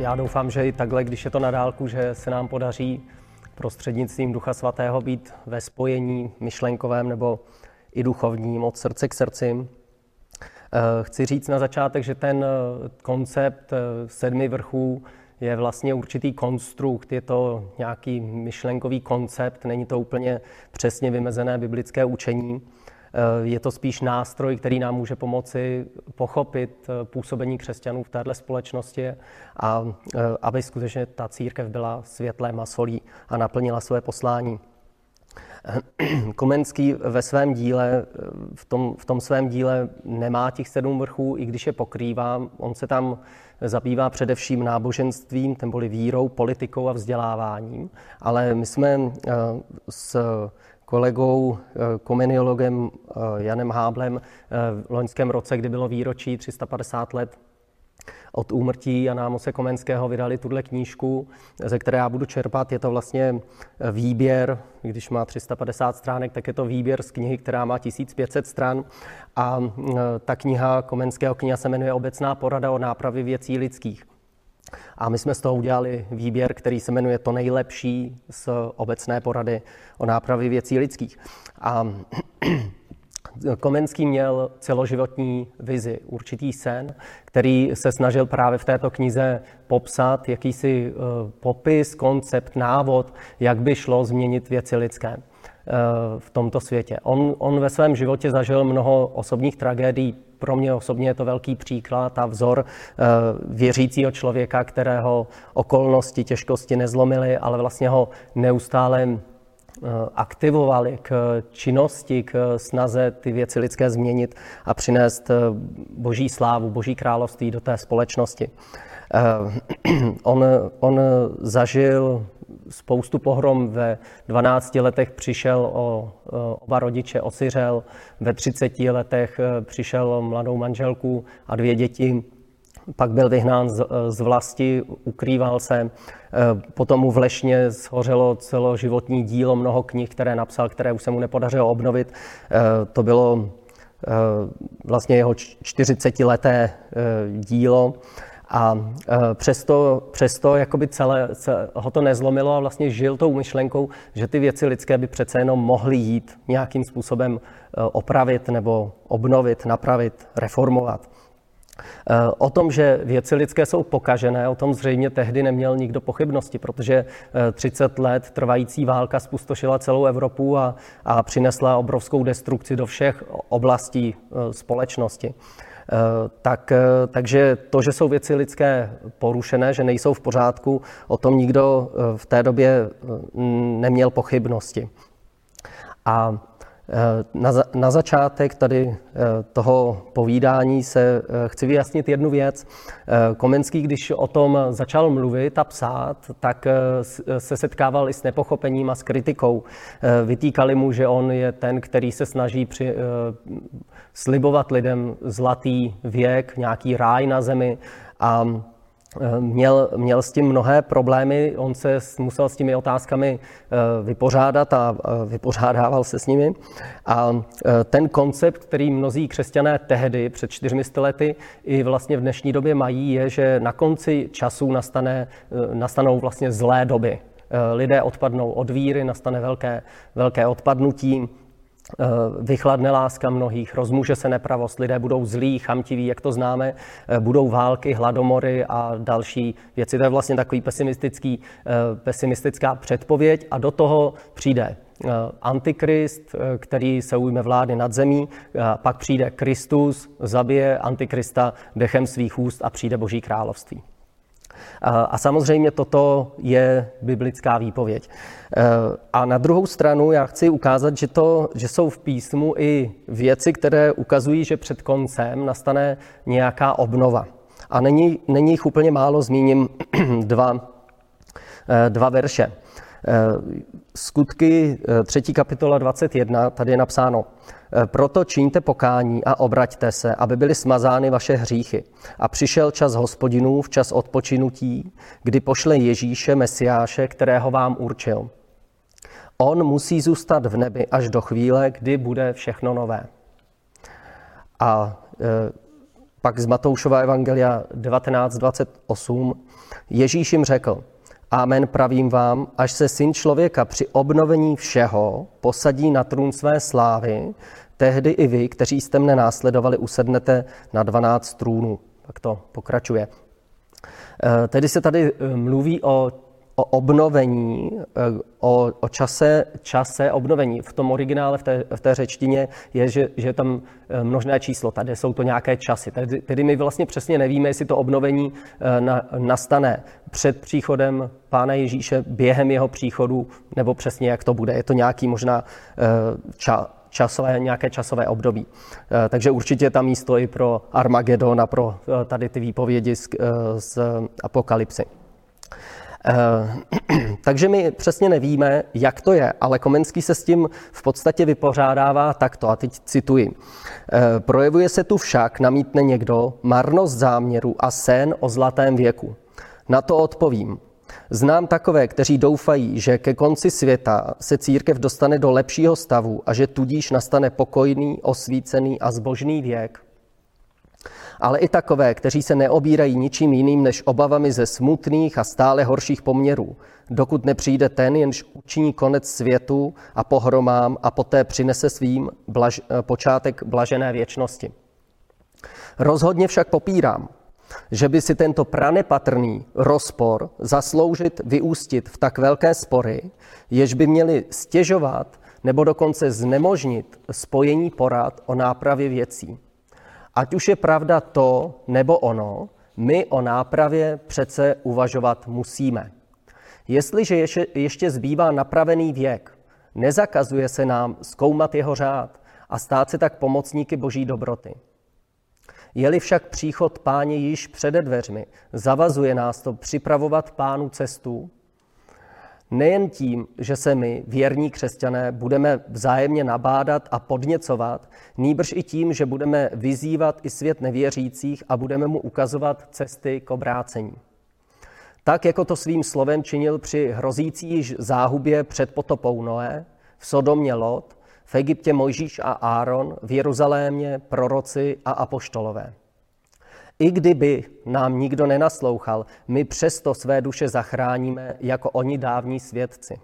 já doufám, že i takhle, když je to na dálku, že se nám podaří prostřednictvím Ducha Svatého být ve spojení myšlenkovém nebo i duchovním od srdce k srdci. Eh, chci říct na začátek, že ten eh, koncept eh, sedmi vrchů je vlastně určitý konstrukt, je to nějaký myšlenkový koncept, není to úplně přesně vymezené biblické učení. Je to spíš nástroj, který nám může pomoci pochopit působení křesťanů v této společnosti a aby skutečně ta církev byla světlem a solí a naplnila své poslání. Komenský ve svém díle, v tom, v tom svém díle nemá těch sedm vrchů, i když je pokrývá. On se tam zabývá především náboženstvím, neboli vírou, politikou a vzděláváním. Ale my jsme eh, s kolegou, eh, komeniologem eh, Janem Háblem v loňském roce, kdy bylo výročí 350 let od úmrtí Jana Mose Komenského vydali tuhle knížku, ze které já budu čerpat. Je to vlastně výběr, když má 350 stránek, tak je to výběr z knihy, která má 1500 stran. A ta kniha Komenského kniha se jmenuje Obecná porada o nápravě věcí lidských. A my jsme z toho udělali výběr, který se jmenuje To nejlepší z obecné porady o nápravě věcí lidských. A Komenský měl celoživotní vizi, určitý sen, který se snažil právě v této knize popsat, jakýsi uh, popis, koncept, návod, jak by šlo změnit věci lidské uh, v tomto světě. On, on ve svém životě zažil mnoho osobních tragédií. Pro mě osobně je to velký příklad a vzor uh, věřícího člověka, kterého okolnosti, těžkosti nezlomily, ale vlastně ho neustále Eh, aktivovali k činnosti, k snaze ty věci lidské změnit a přinést eh, boží slávu, boží království do té společnosti. Eh, on, on zažil spoustu pohrom. Ve 12 letech přišel o oba rodiče, osiřel. Ve 30 letech přišel o mladou manželku a dvě děti pak byl vyhnán z, z vlasti, ukrýval se. Potom mu v Lešně shořelo celoživotní dílo, mnoho knih, které napsal, které už se mu nepodařilo obnovit. To bylo vlastně jeho 40-leté dílo. A přesto, přesto jakoby celé, celé, ho to nezlomilo a vlastně žil tou myšlenkou, že ty věci lidské by přece jenom mohly jít nějakým způsobem opravit nebo obnovit, napravit, reformovat. Eh, o tom, že věci lidské jsou pokažené, o tom zřejmě tehdy neměl nikdo pochybnosti, protože 30 eh, let trvající válka spustošila celou Evropu a, a přinesla obrovskou destrukci do všech oblastí společnosti. Tak, takže to, že jsou věci lidské porušené, že nejsou v pořádku, o tom nikdo v té době neměl pochybnosti. A na, za, na začátek tady eh, toho povídání se eh, chci vyjasnit jednu věc. Eh, Komenský, když o tom začal mluvit a psát, tak se setkával i s nepochopením a s kritikou. Vytýkali mu, že on je ten, který se snaží při, slibovat lidem zlatý věk, nějaký ráj na zemi a Měl, měl s tím mnohé problémy, on se musel s těmi otázkami eh, vypořádat a vypořádával se s nimi. A eh, ten koncept, který mnozí křesťané tehdy, před 400 lety, i vlastně v dnešní době mají, je, že na konci času nastane, eh, nastanou vlastně zlé doby. Lidé odpadnou od víry, nastane velké, velké odpadnutí, Eh, vychladne láska mnohých, rozmůže se nepravost, lidé budou zlí, chamtiví, jak to známe, eh, budou války, hladomory a další věci. To je vlastně takový pesimistický, eh, pesimistická předpověď a do toho přijde antikrist, který se ujme vlády nad zemí, pak přijde Kristus, zabije antikrista dechem svých úst a přijde Boží království. A samozřejmě toto je biblická výpověď. E, a na druhou stranu já chci ukázat, že, to, že jsou v písmu i věci, které ukazují, že před koncem nastane nějaká obnova. A není, není jich úplně málo, zmíním dva, e, dva verše. E, skutky 3. kapitola 21, tady je napsáno, Eh, proto čiňte pokání a obraťte se, aby byly smazány vaše hříchy. A přišel čas hospodinů, v čas odpočinutí, kdy pošle Ježíše, Mesiáše, kterého vám určil. On musí zůstat v nebi až do chvíle, kdy bude všechno nové. A e, Pak z Matoušova evangelia 19.28 Ježíš jim řekl, Amen pravím vám, až se syn člověka při obnovení všeho posadí na trůn své slávy, tehdy i vy, kteří jste mne následovali, usednete na 12 trůnů. Tak to pokračuje. Eh, tedy se tady eh, mluví o o obnovení, eh, o, o čase, čase obnovení. V tom originále, v té, v té řečtině je, že, že je tam eh, množné číslo, tady jsou to nějaké časy. Tedy, tedy my vlastně přesně nevíme, jestli to obnovení eh, na, nastane před příchodem Pána Ježíše, během jeho příchodu, nebo přesně jak to bude. Je to nějaký možná ča, časové, nějaké časové období. Takže určitě tam místo i pro Armagedon a pro tady ty výpovědi z, z Apokalypsy. Eh, takže my přesně nevíme, jak to je, ale Komenský se s tím v podstatě vypořádává takto, a teď cituji. Eh, projevuje se tu však, namítne někdo, marnost záměru a sen o zlatém věku. Na to odpovím. Znám takové, kteří doufají, že ke konci světa se církev dostane do lepšího stavu a že tudíž nastane pokojný, osvícený a zbožný věk, ale i takové, kteří se neobírají ničím jiným než obavami ze smutných a stále horších poměrů, dokud nepřijde ten, jenž učiní konec světu a pohromám a poté přinese svým blaž, počátek blažené věčnosti. Rozhodně však popírám, že by si tento pranepatrný rozpor zasloužit vyústit v tak velké spory, jež by měli stěžovat nebo dokonce znemožnit spojení porad o nápravě věcí. Ať už je pravda to nebo ono, my o nápravě přece uvažovat musíme. Jestliže ještě, zbývá napravený věk, nezakazuje se nám zkoumat jeho řád a stát se tak pomocníky boží dobroty. Je-li však příchod páně již přede dveřmi, zavazuje nás to připravovat pánu cestu, Nejen tím, že se my, věrní křesťané, budeme vzájemně nabádat a podněcovat, nýbrž i tím, že budeme vyzývat i svět nevěřících a budeme mu ukazovat cesty k obrácení. Tak, jako to svým slovem činil při hrozící již záhubě před potopou Noé, v Sodomě Lot, v Egyptě Mojžíš a Áron, v Jeruzalémě proroci a apoštolové. I kdyby nám nikdo nenaslouchal, my přesto své duše zachráníme jako oni dávní svědci.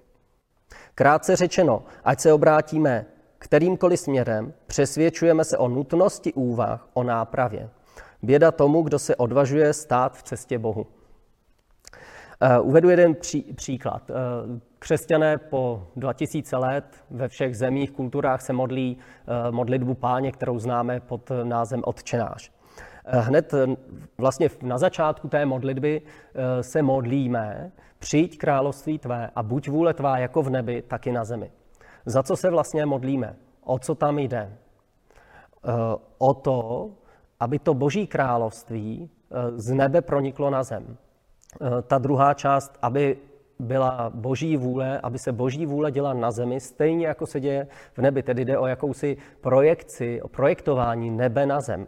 Krátce řečeno, ať se obrátíme kterýmkoliv směrem, přesvědčujeme se o nutnosti úvah o nápravě. Běda tomu, kdo se odvažuje stát v cestě Bohu. Eh, uvedu jeden pří, příklad. Eh, křesťané po 2000 let ve všech zemích, kulturách se modlí eh, modlitbu páně, kterou známe pod názem Otčenáš. Eh, hned eh, vlastně na začátku té modlitby eh, se modlíme, přijď království tvé a buď vůle tvá jako v nebi, tak i na zemi. Za co se vlastně modlíme? O co tam jde? O to, aby to boží království z nebe proniklo na zem. Ta druhá část, aby byla boží vůle, aby se boží vůle děla na zemi, stejně jako se děje v nebi. Tedy jde o jakousi projekci, o projektování nebe na zem.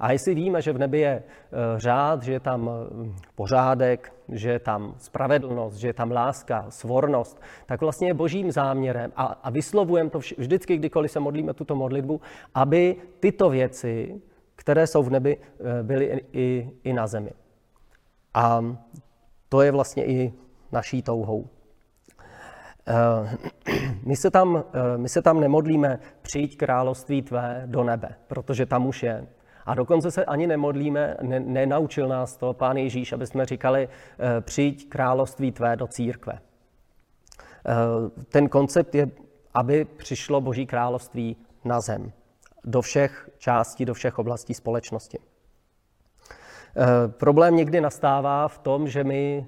A jestli víme, že v nebi je eh, řád, že je tam eh, pořádek, že je tam spravedlnost, že je tam láska, svornost, tak vlastně je božím záměrem a, a vyslovujeme to vždycky, kdykoliv se modlíme tuto modlitbu, aby tyto věci, které jsou v nebi, eh, byly i, i na zemi. A to je vlastně i naší touhou. My se, tam, my se tam nemodlíme přijít království tvé do nebe, protože tam už je. A dokonce se ani nemodlíme, ne, nenaučil nás to pán Ježíš, aby jsme říkali, eh, přijď království tvé do církve. Eh, ten koncept je, aby přišlo Boží království na zem, do všech částí, do všech oblastí společnosti. Eh, problém někdy nastává v tom, že my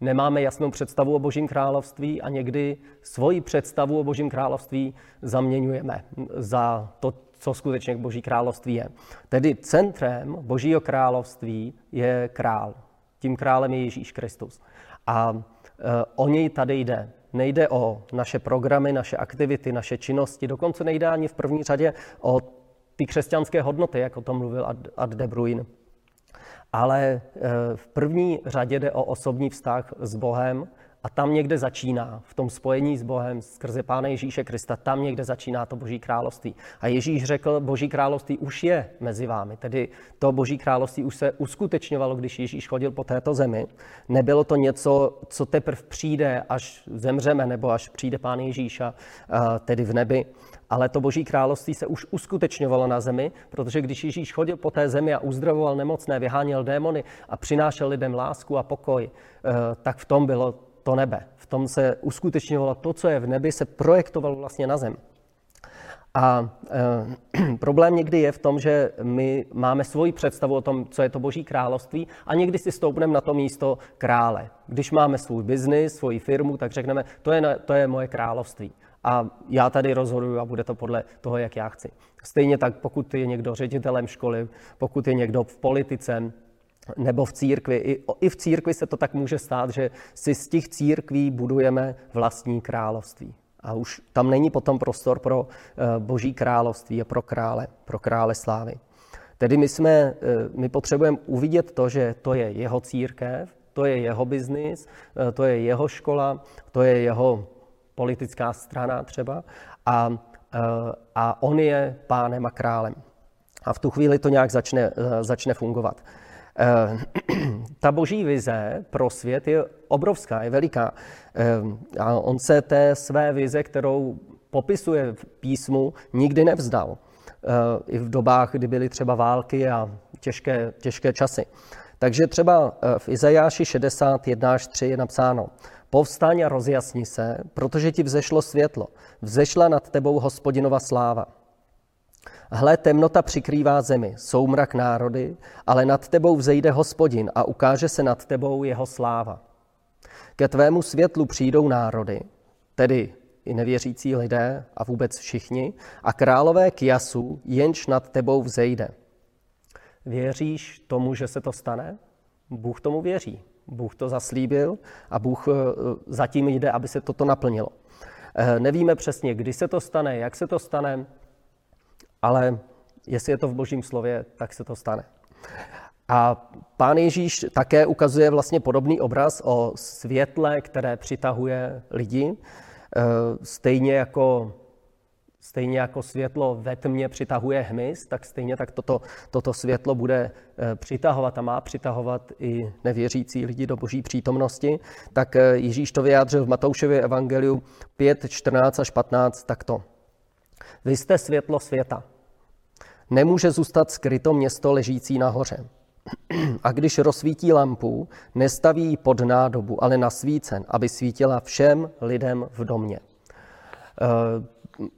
nemáme jasnou představu o Božím království a někdy svoji představu o Božím království zaměňujeme za to, co skutečně Boží království je. Tedy centrem Božího království je král. Tím králem je Ježíš Kristus. A e, o něj tady jde. Nejde o naše programy, naše aktivity, naše činnosti, dokonce nejde ani v první řadě o ty křesťanské hodnoty, jak o tom mluvil Ad de Bruin. Ale e, v první řadě jde o osobní vztah s Bohem a tam někde začíná, v tom spojení s Bohem, skrze Pána Ježíše Krista, tam někde začíná to Boží království. A Ježíš řekl, Boží království už je mezi vámi. Tedy to Boží království už se uskutečňovalo, když Ježíš chodil po této zemi. Nebylo to něco, co teprve přijde, až zemřeme, nebo až přijde Pán Ježíš, a, tedy v nebi. Ale to Boží království se už uskutečňovalo na zemi, protože když Ježíš chodil po té zemi a uzdravoval nemocné, vyháněl démony a přinášel lidem lásku a pokoj, eh, tak v tom bylo to nebe. V tom se uskutečňovalo to, co je v nebi, se projektovalo vlastně na zem. A e, problém někdy je v tom, že my máme svoji představu o tom, co je to Boží království a někdy si stoupneme na to místo krále. Když máme svůj biznis, svoji firmu, tak řekneme, to je, to je moje království. A já tady rozhoduju a bude to podle toho, jak já chci. Stejně tak, pokud je někdo ředitelem školy, pokud je někdo v politice, nebo v církvi. I, I v církvi se to tak může stát, že si z těch církví budujeme vlastní království. A už tam není potom prostor pro eh, boží království a pro krále, pro krále slávy. Tedy my, jsme, eh, my potřebujeme uvidět to, že to je jeho církev, to je jeho biznis, eh, to je jeho škola, to je jeho politická strana třeba a, a on je pánem a králem. A v tu chvíli to nějak začne, začne fungovat. Eh, ta boží vize pro svět je obrovská, je veliká. Eh, a on se té své vize, kterou popisuje v písmu, nikdy nevzdal. Eh, I v dobách, kdy byly třeba války a těžké, těžké časy. Takže třeba v Izajáši 61 až 3 je napsáno Povstaň a rozjasni se, protože ti vzešlo světlo. Vzešla nad tebou hospodinova sláva. Hle, temnota přikrývá zemi, soumrak národy, ale nad tebou vzejde hospodin a ukáže se nad tebou jeho sláva. Ke tvému světlu přijdou národy, tedy i nevěřící lidé a vůbec všichni, a králové kjasu jenž nad tebou vzejde. Věříš tomu, že se to stane? Bůh tomu věří. Bůh to zaslíbil a Bůh eh, zatím jde, aby se toto naplnilo. Eh, nevíme přesně, kdy se to stane, jak se to stane, ale jestli je to v božím slově, tak se to stane. A pán Ježíš také ukazuje vlastně podobný obraz o světle, které přitahuje lidi, e, stejně jako, stejně jako světlo ve tmě přitahuje hmyz, tak stejně tak toto, toto světlo bude e, přitahovat a má přitahovat i nevěřící lidi do boží přítomnosti. Tak e, Ježíš to vyjádřil v Matoušově evangeliu 5, 14 až 15 takto. Vy jste světlo světa. Nemůže zůstat skryto město ležící nahoře. A když rozsvítí lampu, nestaví ji pod nádobu, ale na svícen, aby svítila všem lidem v domě. E,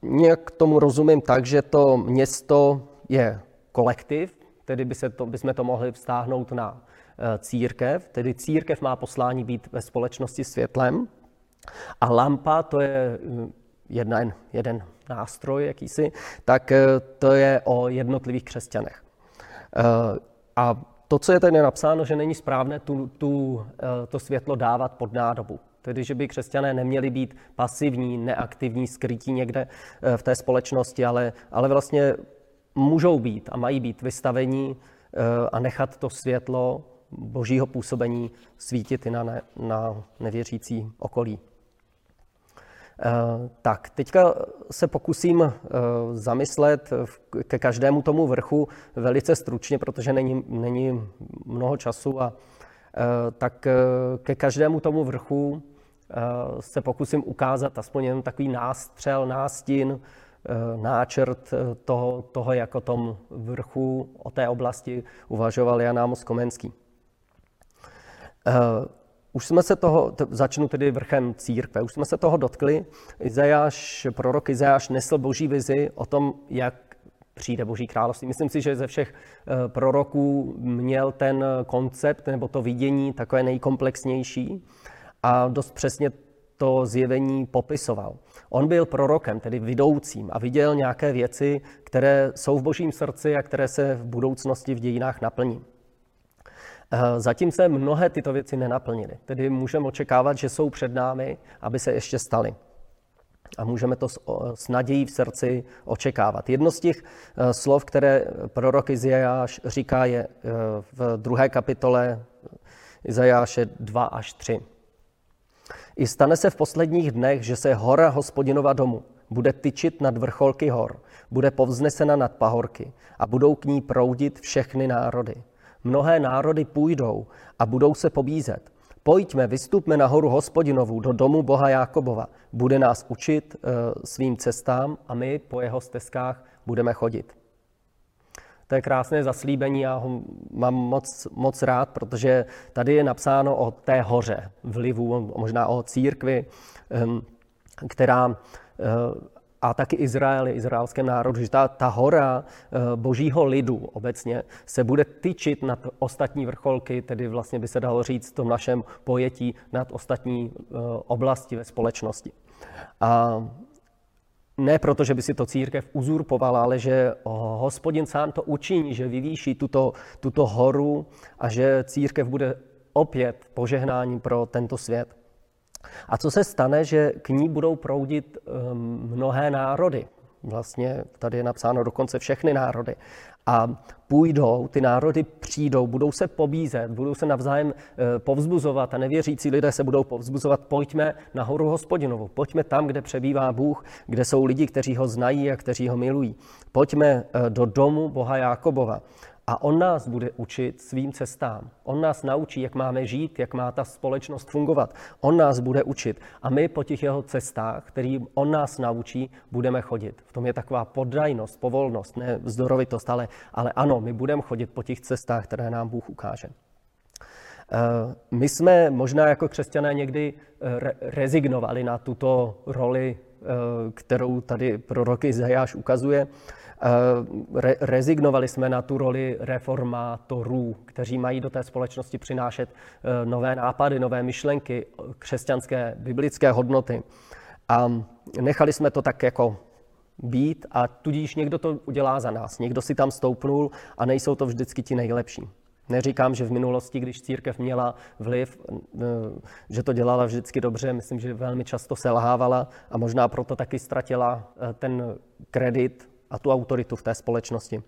nějak tomu rozumím tak, že to město je kolektiv, tedy by se to, bychom to mohli vztáhnout na e, církev, tedy církev má poslání být ve společnosti světlem a lampa to je jeden, jeden nástroj jakýsi, tak eh, to je o jednotlivých křesťanech. Eh, a to, co je tady napsáno, že není správné tu, tu, eh, to světlo dávat pod nádobu. Tedy, že by křesťané neměli být pasivní, neaktivní, skrytí někde v té společnosti, ale, ale vlastně můžou být a mají být vystavení a nechat to světlo božího působení svítit i na, ne, na nevěřící okolí. Eh, tak, teďka se pokusím eh, zamyslet ke každému tomu vrchu velice stručně, protože není, není mnoho času a eh, tak ke každému tomu vrchu se pokusím ukázat aspoň jen takový nástřel, nástin, náčrt toho, toho jako tom vrchu o té oblasti uvažoval Jan Amos Komenský. Už jsme se toho, začnu tedy vrchem církve, už jsme se toho dotkli. Izajáš, prorok Izajáš nesl boží vizi o tom, jak přijde boží království. Myslím si, že ze všech eh, proroků měl ten koncept nebo to vidění takové nejkomplexnější a dost přesně to zjevení popisoval. On byl prorokem, tedy vidoucím a viděl nějaké věci, které jsou v božím srdci a které se v budoucnosti v dějinách naplní. Eh, zatím se mnohé tyto věci nenaplnily, tedy můžeme očekávat, že jsou před námi, aby se ještě staly. A můžeme to s nadějí v srdci očekávat. Jedno z těch eh, slov, které prorok Izajáš říká, je eh, v druhé kapitole Izajáše 2 až 3. I stane se v posledních dnech, že se hora hospodinova domu bude tyčit nad vrcholky hor, bude povznesena nad pahorky a budou k ní proudit všechny národy. Mnohé národy půjdou a budou se pobízet. Pojďme, vystupme na horu hospodinovu do domu Boha Jákobova. Bude nás učit e, svým cestám a my po jeho stezkách budeme chodit. To je krásné zaslíbení, já ho mám moc, moc rád, protože tady je napsáno o té hoře vlivu, možná o církvi, ehm, která eh, a taky Izraeli, izraelském národu, že ta, ta hora eh, božího lidu obecně se bude tyčit nad ostatní vrcholky, tedy vlastně by se dalo říct v tom našem pojetí nad ostatní eh, oblasti ve společnosti. A ne proto, že by si to církev uzurpovala, ale že hospodin sám to učiní, že vyvýší tuto, tuto horu a že církev bude opět požehnáním pro tento svět. A co se stane, že k ní budou proudit ehm, mnohé národy. Vlastně tady je napsáno dokonce všechny národy. A půjdou, ty národy přijdou, budou se pobízet, budou se navzájem eh, povzbuzovat a nevěřící lidé se budou povzbuzovat. Pojďme na horu hospodinovu, pojďme tam, kde přebývá Bůh, kde jsou lidi, kteří ho znají a kteří ho milují. Pojďme eh, do domu Boha Jákobova. A on nás bude učit svým cestám. On nás naučí, jak máme žít, jak má ta společnost fungovat. On nás bude učit. A my po těch jeho cestách, který on nás naučí, budeme chodit. V tom je taková poddajnost, povolnost, ne vzdorovitost, ale, ale ano, my budeme chodit po těch cestách, které nám Bůh ukáže. Eh, my jsme možná jako křesťané někdy eh, rezignovali na tuto roli, eh, kterou tady prorok Izajáš ukazuje. Re- rezignovali jsme na tu roli reformátorů, kteří mají do té společnosti přinášet eh, nové nápady, nové myšlenky, křesťanské, biblické hodnoty. A nechali jsme to tak jako být a tudíž někdo to udělá za nás. Někdo si tam stoupnul a nejsou to vždycky ti nejlepší. Neříkám, že v minulosti, když církev měla vliv, eh, že to dělala vždycky dobře, myslím, že velmi často selhávala a možná proto taky ztratila eh, ten kredit a tu autoritu v té společnosti.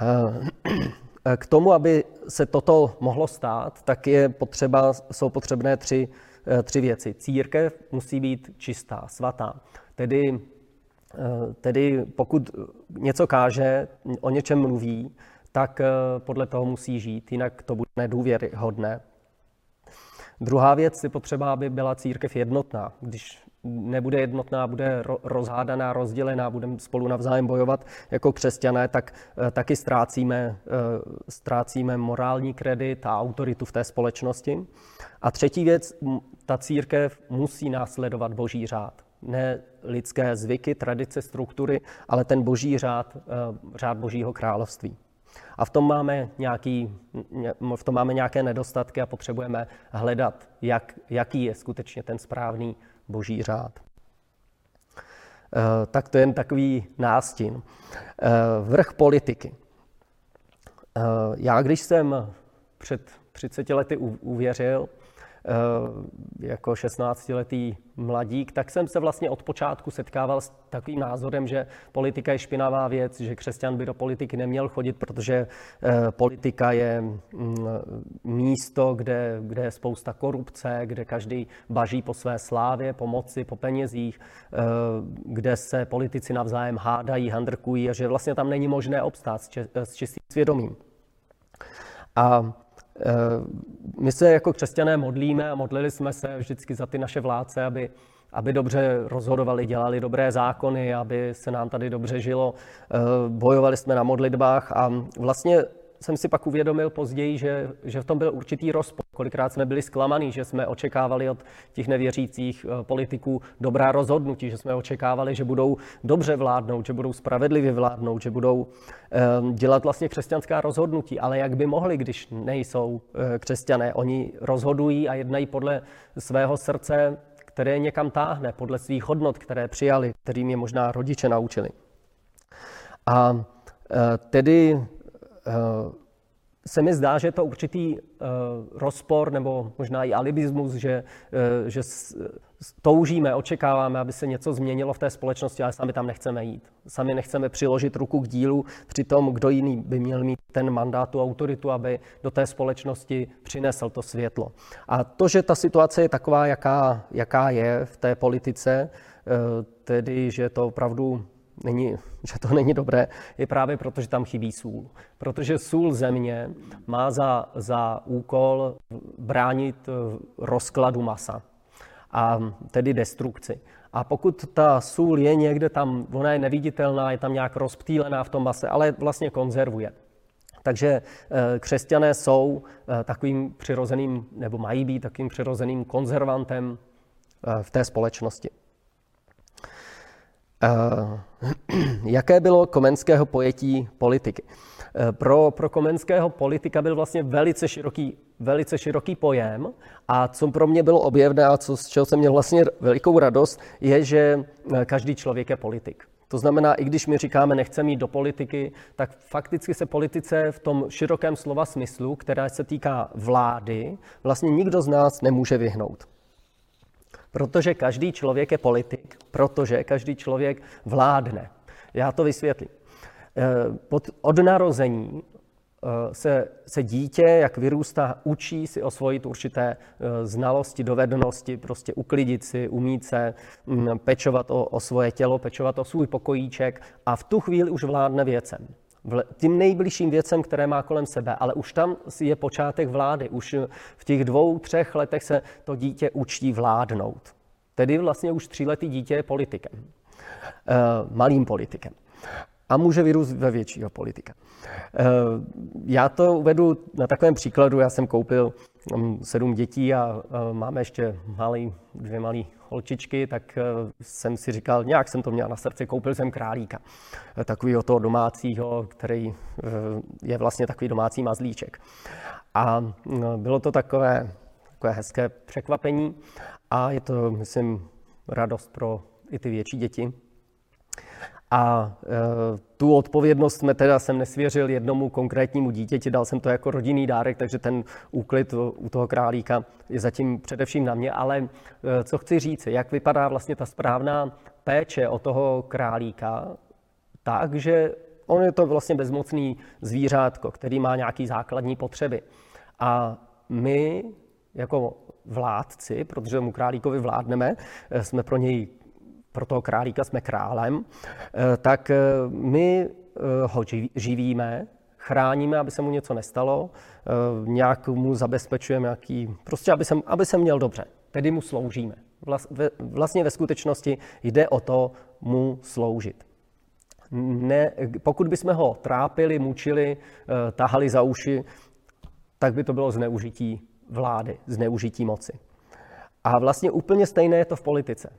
Eh, k tomu, aby se toto mohlo stát, tak je potřeba, jsou potřebné tři, eh, tři věci. Církev musí být čistá, svatá. Tedy, eh, tedy pokud něco káže, o něčem mluví, tak podle toho musí žít, jinak to bude nedůvěryhodné. Druhá věc je potřeba, aby byla církev jednotná. Když nebude jednotná, bude rozhádaná, rozdělená, budeme spolu navzájem bojovat jako křesťané, tak eh, taky ztrácíme, eh, ztrácíme morální kredit a autoritu v té společnosti. A třetí věc, ta církev musí následovat boží řád. Ne lidské zvyky, tradice, struktury, ale ten boží řád, eh, řád božího království. A v tom máme, nějaký, v tom máme nějaké nedostatky a potřebujeme hledat, jak, jaký je skutečně ten správný boží řád. Eh, tak to je jen takový nástin. Eh, vrch politiky. Eh, já, když jsem před 30 lety uvěřil, jako 16-letý mladík, tak jsem se vlastně od počátku setkával s takovým názorem, že politika je špinavá věc, že křesťan by do politiky neměl chodit, protože eh, politika je mm, místo, kde, kde je spousta korupce, kde každý baží po své slávě, po moci, po penězích, eh, kde se politici navzájem hádají, handrkují a že vlastně tam není možné obstát s čistým svědomím. A Eh, my se jako křesťané modlíme a modlili jsme se vždycky za ty naše vládce, aby, aby dobře rozhodovali, dělali dobré zákony, aby se nám tady dobře žilo. Eh, bojovali jsme na modlitbách a vlastně jsem si pak uvědomil později, že, že v tom byl určitý rozpor. Kolikrát jsme byli zklamaný, že jsme očekávali od těch nevěřících eh, politiků dobrá rozhodnutí, že jsme očekávali, že budou dobře vládnout, že budou spravedlivě vládnout, že budou um, dělat vlastně křesťanská rozhodnutí. Ale jak by mohli, když nejsou uh, křesťané? Oni rozhodují a jednají podle svého srdce, které někam táhne, podle svých hodnot, které přijali, kterým je možná rodiče naučili. A uh, tedy Eh, se mi zdá, že je to určitý uh, rozpor nebo možná i alibismus, že, uh, že toužíme, očekáváme, aby se něco změnilo v té společnosti, ale sami tam nechceme jít. Sami nechceme přiložit ruku k dílu, přitom kdo jiný by měl mít ten mandát, tu autoritu, aby do té společnosti přinesl to světlo. A to, že ta situace je taková, jaká, jaká je v té politice, tedy, že to opravdu není, že to není dobré, je právě proto, že tam chybí sůl. Protože sůl země má za, za úkol bránit eh, rozkladu masa a tedy destrukci. A pokud ta sůl je někde tam, ona je neviditelná, je tam nějak rozptýlená v tom mase, ale vlastně konzervuje. Takže eh, křesťané jsou eh, takovým přirozeným, nebo mají být takovým přirozeným konzervantem v té společnosti. Eh, jaké bylo Komenského pojetí politiky? Eh, pro, pro Komenského politika byl vlastně velice široký, velice široký pojem a co pro mě bylo objevné a co, z čeho jsem měl vlastně velikou radost, je, že eh, každý člověk je politik. To znamená, i když my říkáme, nechceme jít do politiky, tak fakticky se politice v tom širokém slova smyslu, která se týká vlády, vlastně nikdo z nás nemůže vyhnout. Protože každý člověk je politik, protože každý člověk vládne. Já to vysvětlím. Eh, od narození eh, se, se dítě, jak vyrůstá, učí si osvojit určité eh, znalosti, dovednosti, prostě uklidit si, umít se, mm, pečovat o, o svoje tělo, pečovat o svůj pokojíček a v tu chvíli už vládne věcem tím nejbližším věcem, které má kolem sebe, ale už tam je počátek vlády. Už v těch dvou, třech letech se to dítě učí vládnout. Tedy vlastně už tříletý dítě je politikem. E, malým politikem. A může vyrůst ve většího politika. E, já to uvedu na takovém příkladu. Já jsem koupil mm, sedm dětí a máme ještě malý, dvě malé holčičky, tak eh, jsem si říkal, nějak jsem to měl na srdci, koupil jsem králíka. Eh, takového toho domácího, který eh, je vlastně takový domácí mazlíček. A bylo to takové, takové hezké překvapení a je to, myslím, radost pro i ty větší děti. A e, tu odpovědnost jsme teda jsem nesvěřil jednomu konkrétnímu dítěti, dal jsem to jako rodinný dárek, takže ten úklid u toho králíka je zatím především na mě. Ale e, co chci říct, jak vypadá vlastně ta správná péče o toho králíka, takže on je to vlastně bezmocný zvířátko, který má nějaký základní potřeby. A my jako vládci, protože mu králíkovi vládneme, e, jsme pro něj pro toho králíka jsme králem, eh, tak eh, my eh, ho živíme, chráníme, aby se mu něco nestalo, nějak mu zabezpečujeme, nějaký, prostě aby se, aby se měl dobře. Tedy mu sloužíme. Vlastně ve skutečnosti jde o to mu sloužit. Ne, pokud bychom ho trápili, mučili, tahali za uši, tak by to bylo zneužití vlády, zneužití moci. A vlastně úplně stejné je to v politice.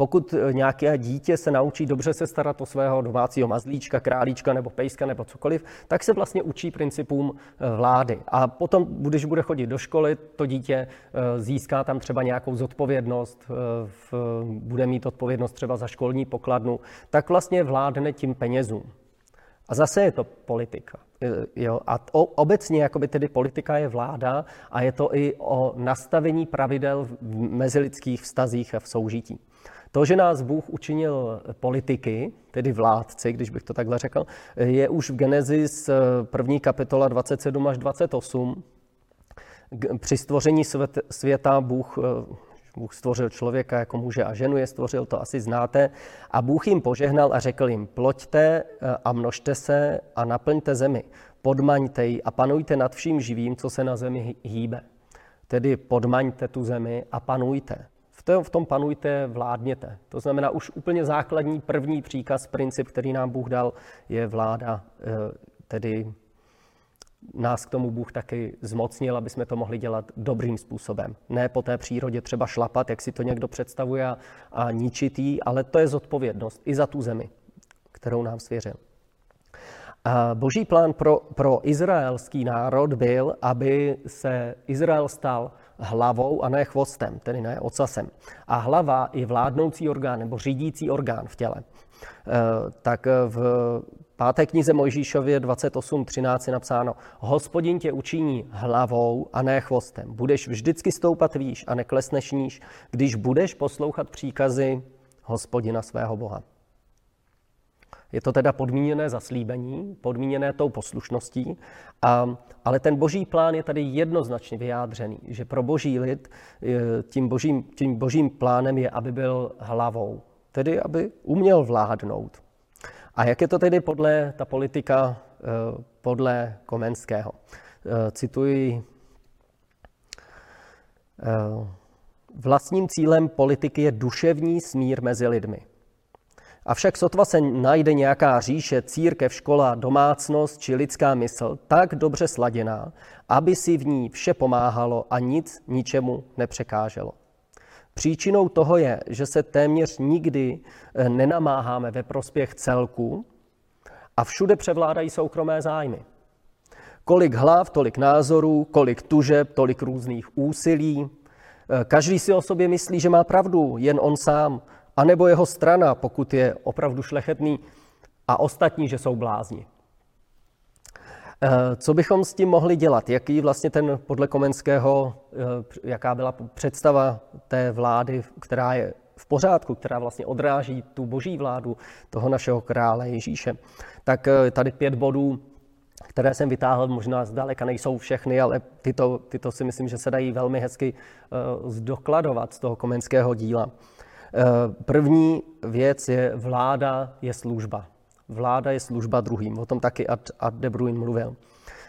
Pokud eh, nějaké dítě se naučí dobře se starat o svého domácího mazlíčka, králíčka nebo pejska nebo cokoliv, tak se vlastně učí principům eh, vlády. A potom, když bude chodit do školy, to dítě eh, získá tam třeba nějakou zodpovědnost, bude mít odpovědnost třeba za školní pokladnu, tak vlastně vládne tím penězům. A zase je to politika. Jo, a obecně jakoby tedy politika je vláda a je to i o nastavení pravidel v mezilidských vztazích a v soužití. To, že nás Bůh učinil politiky, tedy vládci, když bych to takhle řekl, je už v Genesis první kapitola 27 až 28. Při stvoření světa Bůh, Bůh stvořil člověka jako muže a ženu, je stvořil, to asi znáte. A Bůh jim požehnal a řekl jim, ploďte a množte se a naplňte zemi, podmaňte ji a panujte nad vším živým, co se na zemi hýbe. Tedy podmaňte tu zemi a panujte. V tom, v tom panujte, vládněte. To znamená, už úplně základní první příkaz, princip, který nám Bůh dal, je vláda, eh, tedy nás k tomu Bůh taky zmocnil, aby jsme to mohli dělat dobrým způsobem. Ne po té přírodě třeba šlapat, jak si to někdo představuje a, a ničit jí, ale to je zodpovědnost i za tu zemi, kterou nám svěřil. Boží plán pro, pro izraelský národ byl, aby se Izrael stal hlavou a ne chvostem, tedy ne ocasem. A hlava je vládnoucí orgán nebo řídící orgán v těle. Eh, tak v páté knize Mojžíšově 28.13 je napsáno Hospodin tě učiní hlavou a ne chvostem. Budeš vždycky stoupat výš a neklesneš níž, když budeš poslouchat příkazy hospodina svého Boha. Je to teda podmíněné zaslíbení, podmíněné tou poslušností, a, ale ten boží plán je tady jednoznačně vyjádřený, že pro boží lid tím božím, tím božím plánem je, aby byl hlavou, tedy aby uměl vládnout. A jak je to tedy podle ta politika eh, podle Komenského? Eh, cituji, eh, vlastním cílem politiky je duševní smír mezi lidmi. Avšak sotva se najde nějaká říše, církev, škola, domácnost či lidská mysl tak dobře sladěná, aby si v ní vše pomáhalo a nic ničemu nepřekáželo. Příčinou toho je, že se téměř nikdy eh, nenamáháme ve prospěch celku a všude převládají soukromé zájmy. Kolik hlav, tolik názorů, kolik tužeb, tolik různých úsilí. Eh, každý si o sobě myslí, že má pravdu, jen on sám, anebo jeho strana, pokud je opravdu šlechetný, a ostatní, že jsou blázni. Eh, co bychom s tím mohli dělat? Jaký vlastně ten podle Komenského, eh, jaká byla představa té vlády, která je v pořádku, která vlastně odráží tu boží vládu toho našeho krále Ježíše? Tak eh, tady pět bodů, které jsem vytáhl, možná zdaleka nejsou všechny, ale tyto, tyto si myslím, že se dají velmi hezky zdokladovat z toho komenského díla. První věc je vláda je služba. Vláda je služba druhým. O tom taky Ad, Ad de Bruin mluvil.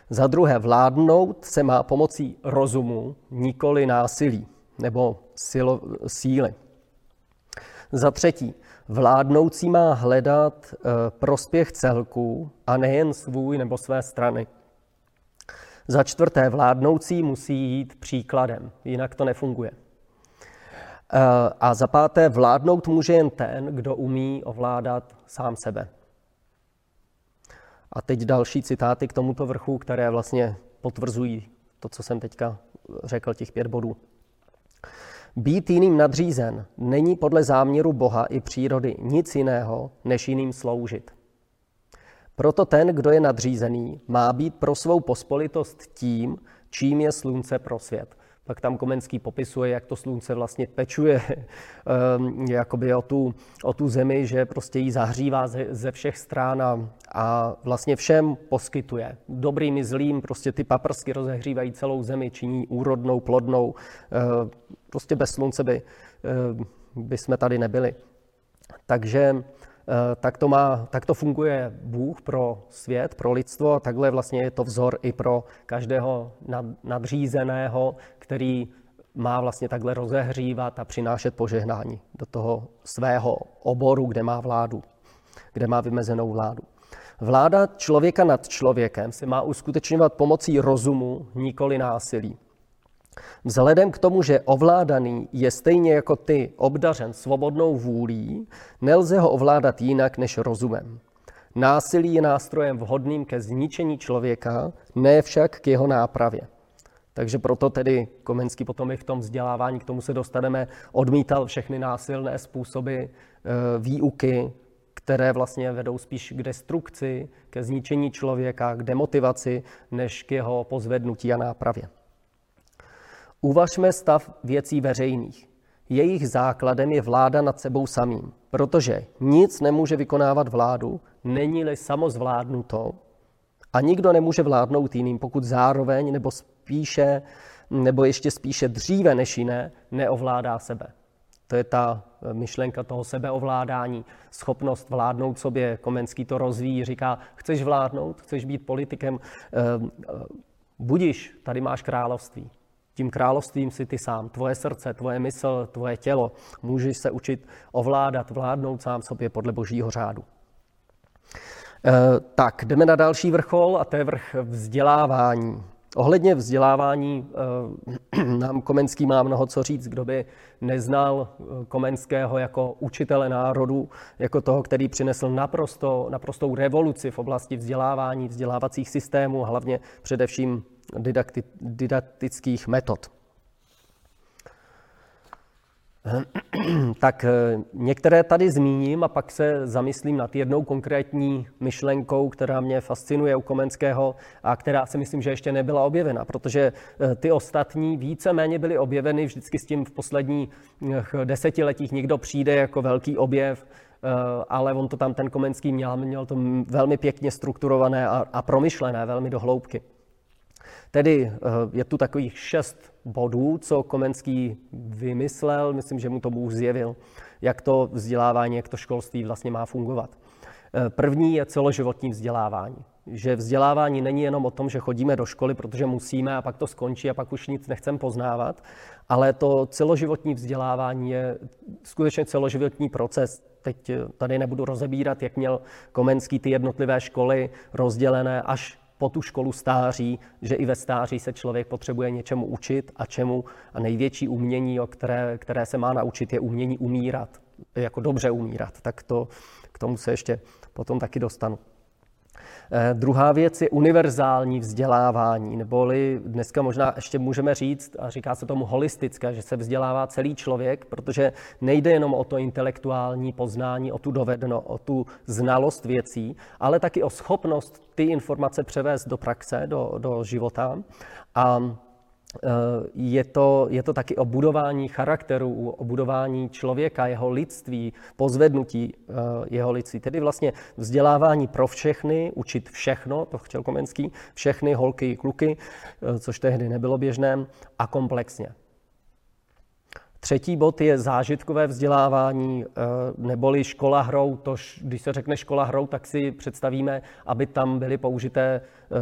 Za druhé, vládnout se má pomocí rozumu, nikoli násilí nebo silo, síly. Za třetí, vládnoucí má hledat e, prospěch celku a nejen svůj nebo své strany. Za čtvrté, vládnoucí musí jít příkladem, jinak to nefunguje. E, a za páté, vládnout může jen ten, kdo umí ovládat sám sebe. A teď další citáty k tomuto vrchu, které vlastně potvrzují to, co jsem teďka řekl, těch pět bodů. Být jiným nadřízen není podle záměru Boha i přírody nic jiného, než jiným sloužit. Proto ten, kdo je nadřízený, má být pro svou pospolitost tím, čím je slunce pro svět. Pak tam Komenský popisuje, jak to slunce vlastně pečuje ehm, jakoby o tu, o tu zemi, že prostě ji zahřívá ze, ze všech stran a, a vlastně všem poskytuje. Dobrým i zlým, prostě ty paprsky rozehřívají celou zemi, činí úrodnou, plodnou. Ehm, prostě bez slunce by, ehm, by jsme tady nebyli. Takže tak to, má, tak to funguje Bůh pro svět, pro lidstvo a takhle vlastně je to vzor i pro každého nadřízeného, který má vlastně takhle rozehřívat a přinášet požehnání do toho svého oboru, kde má vládu, kde má vymezenou vládu. Vláda člověka nad člověkem se má uskutečňovat pomocí rozumu, nikoli násilí. Vzhledem k tomu, že ovládaný je stejně jako ty obdařen svobodnou vůlí, nelze ho ovládat jinak než rozumem. Násilí je nástrojem vhodným ke zničení člověka, ne však k jeho nápravě. Takže proto tedy Komenský potom i v tom vzdělávání, k tomu se dostaneme, odmítal všechny násilné způsoby e, výuky, které vlastně vedou spíš k destrukci, ke zničení člověka, k demotivaci, než k jeho pozvednutí a nápravě. Uvažme stav věcí veřejných. Jejich základem je vláda nad sebou samým, protože nic nemůže vykonávat vládu, není-li samozvládnuto a nikdo nemůže vládnout jiným, pokud zároveň nebo spíše, nebo ještě spíše dříve než jiné, neovládá sebe. To je ta eh, myšlenka toho sebeovládání, schopnost vládnout sobě. Komenský to rozvíjí, říká, chceš vládnout, chceš být politikem, eh, eh, budiš, tady máš království. Tím královstvím si ty sám, tvoje srdce, tvoje mysl, tvoje tělo. Můžeš se učit ovládat, vládnout sám sobě podle božího řádu. E, tak, jdeme na další vrchol a to je vrch vzdělávání. Ohledně vzdělávání eh, nám Komenský má mnoho co říct. Kdo by neznal eh, Komenského jako učitele národu, jako toho, který přinesl naprosto, naprostou revoluci v oblasti vzdělávání, vzdělávacích systémů, hlavně především didakti, didaktických metod. Tak eh, některé tady zmíním a pak se zamyslím nad jednou konkrétní myšlenkou, která mě fascinuje u Komenského a která si myslím, že ještě nebyla objevena, protože eh, ty ostatní více-méně byly objeveny vždycky s tím v posledních desetiletích. Někdo přijde jako velký objev, eh, ale on to tam ten Komenský měl, měl to velmi pěkně strukturované a, a promyšlené, velmi do hloubky. Tedy je tu takových šest bodů, co Komenský vymyslel, myslím, že mu to Bůh zjevil, jak to vzdělávání, jak to školství vlastně má fungovat. Eh, první je celoživotní vzdělávání. Že vzdělávání není jenom o tom, že chodíme do školy, protože musíme a pak to skončí a pak už nic nechcem poznávat, ale to celoživotní vzdělávání je skutečně celoživotní proces. Teď eh, tady nebudu rozebírat, jak měl Komenský ty jednotlivé školy rozdělené až po tu školu stáří, že i ve stáří se člověk potřebuje něčemu učit a čemu a největší umění, o které, které se má naučit, je umění umírat, jako dobře umírat. Tak to, k tomu se ještě potom taky dostanu. Eh, druhá věc je univerzální vzdělávání, neboli dneska možná ještě můžeme říct, a říká se tomu holistické, že se vzdělává celý člověk, protože nejde jenom o to intelektuální poznání, o tu dovedno, o tu znalost věcí, ale taky o schopnost ty informace převést do praxe, do, do života. A je to, je to taky o budování charakteru, o budování člověka, jeho lidství, pozvednutí eh, jeho lidství. Tedy vlastně vzdělávání pro všechny, učit všechno, to chtěl Komenský, všechny holky i kluky, eh, což tehdy nebylo běžné, a komplexně. Třetí bod je zážitkové vzdělávání, eh, neboli škola hrou. To, když se řekne škola hrou, tak si představíme, aby tam byly použité eh,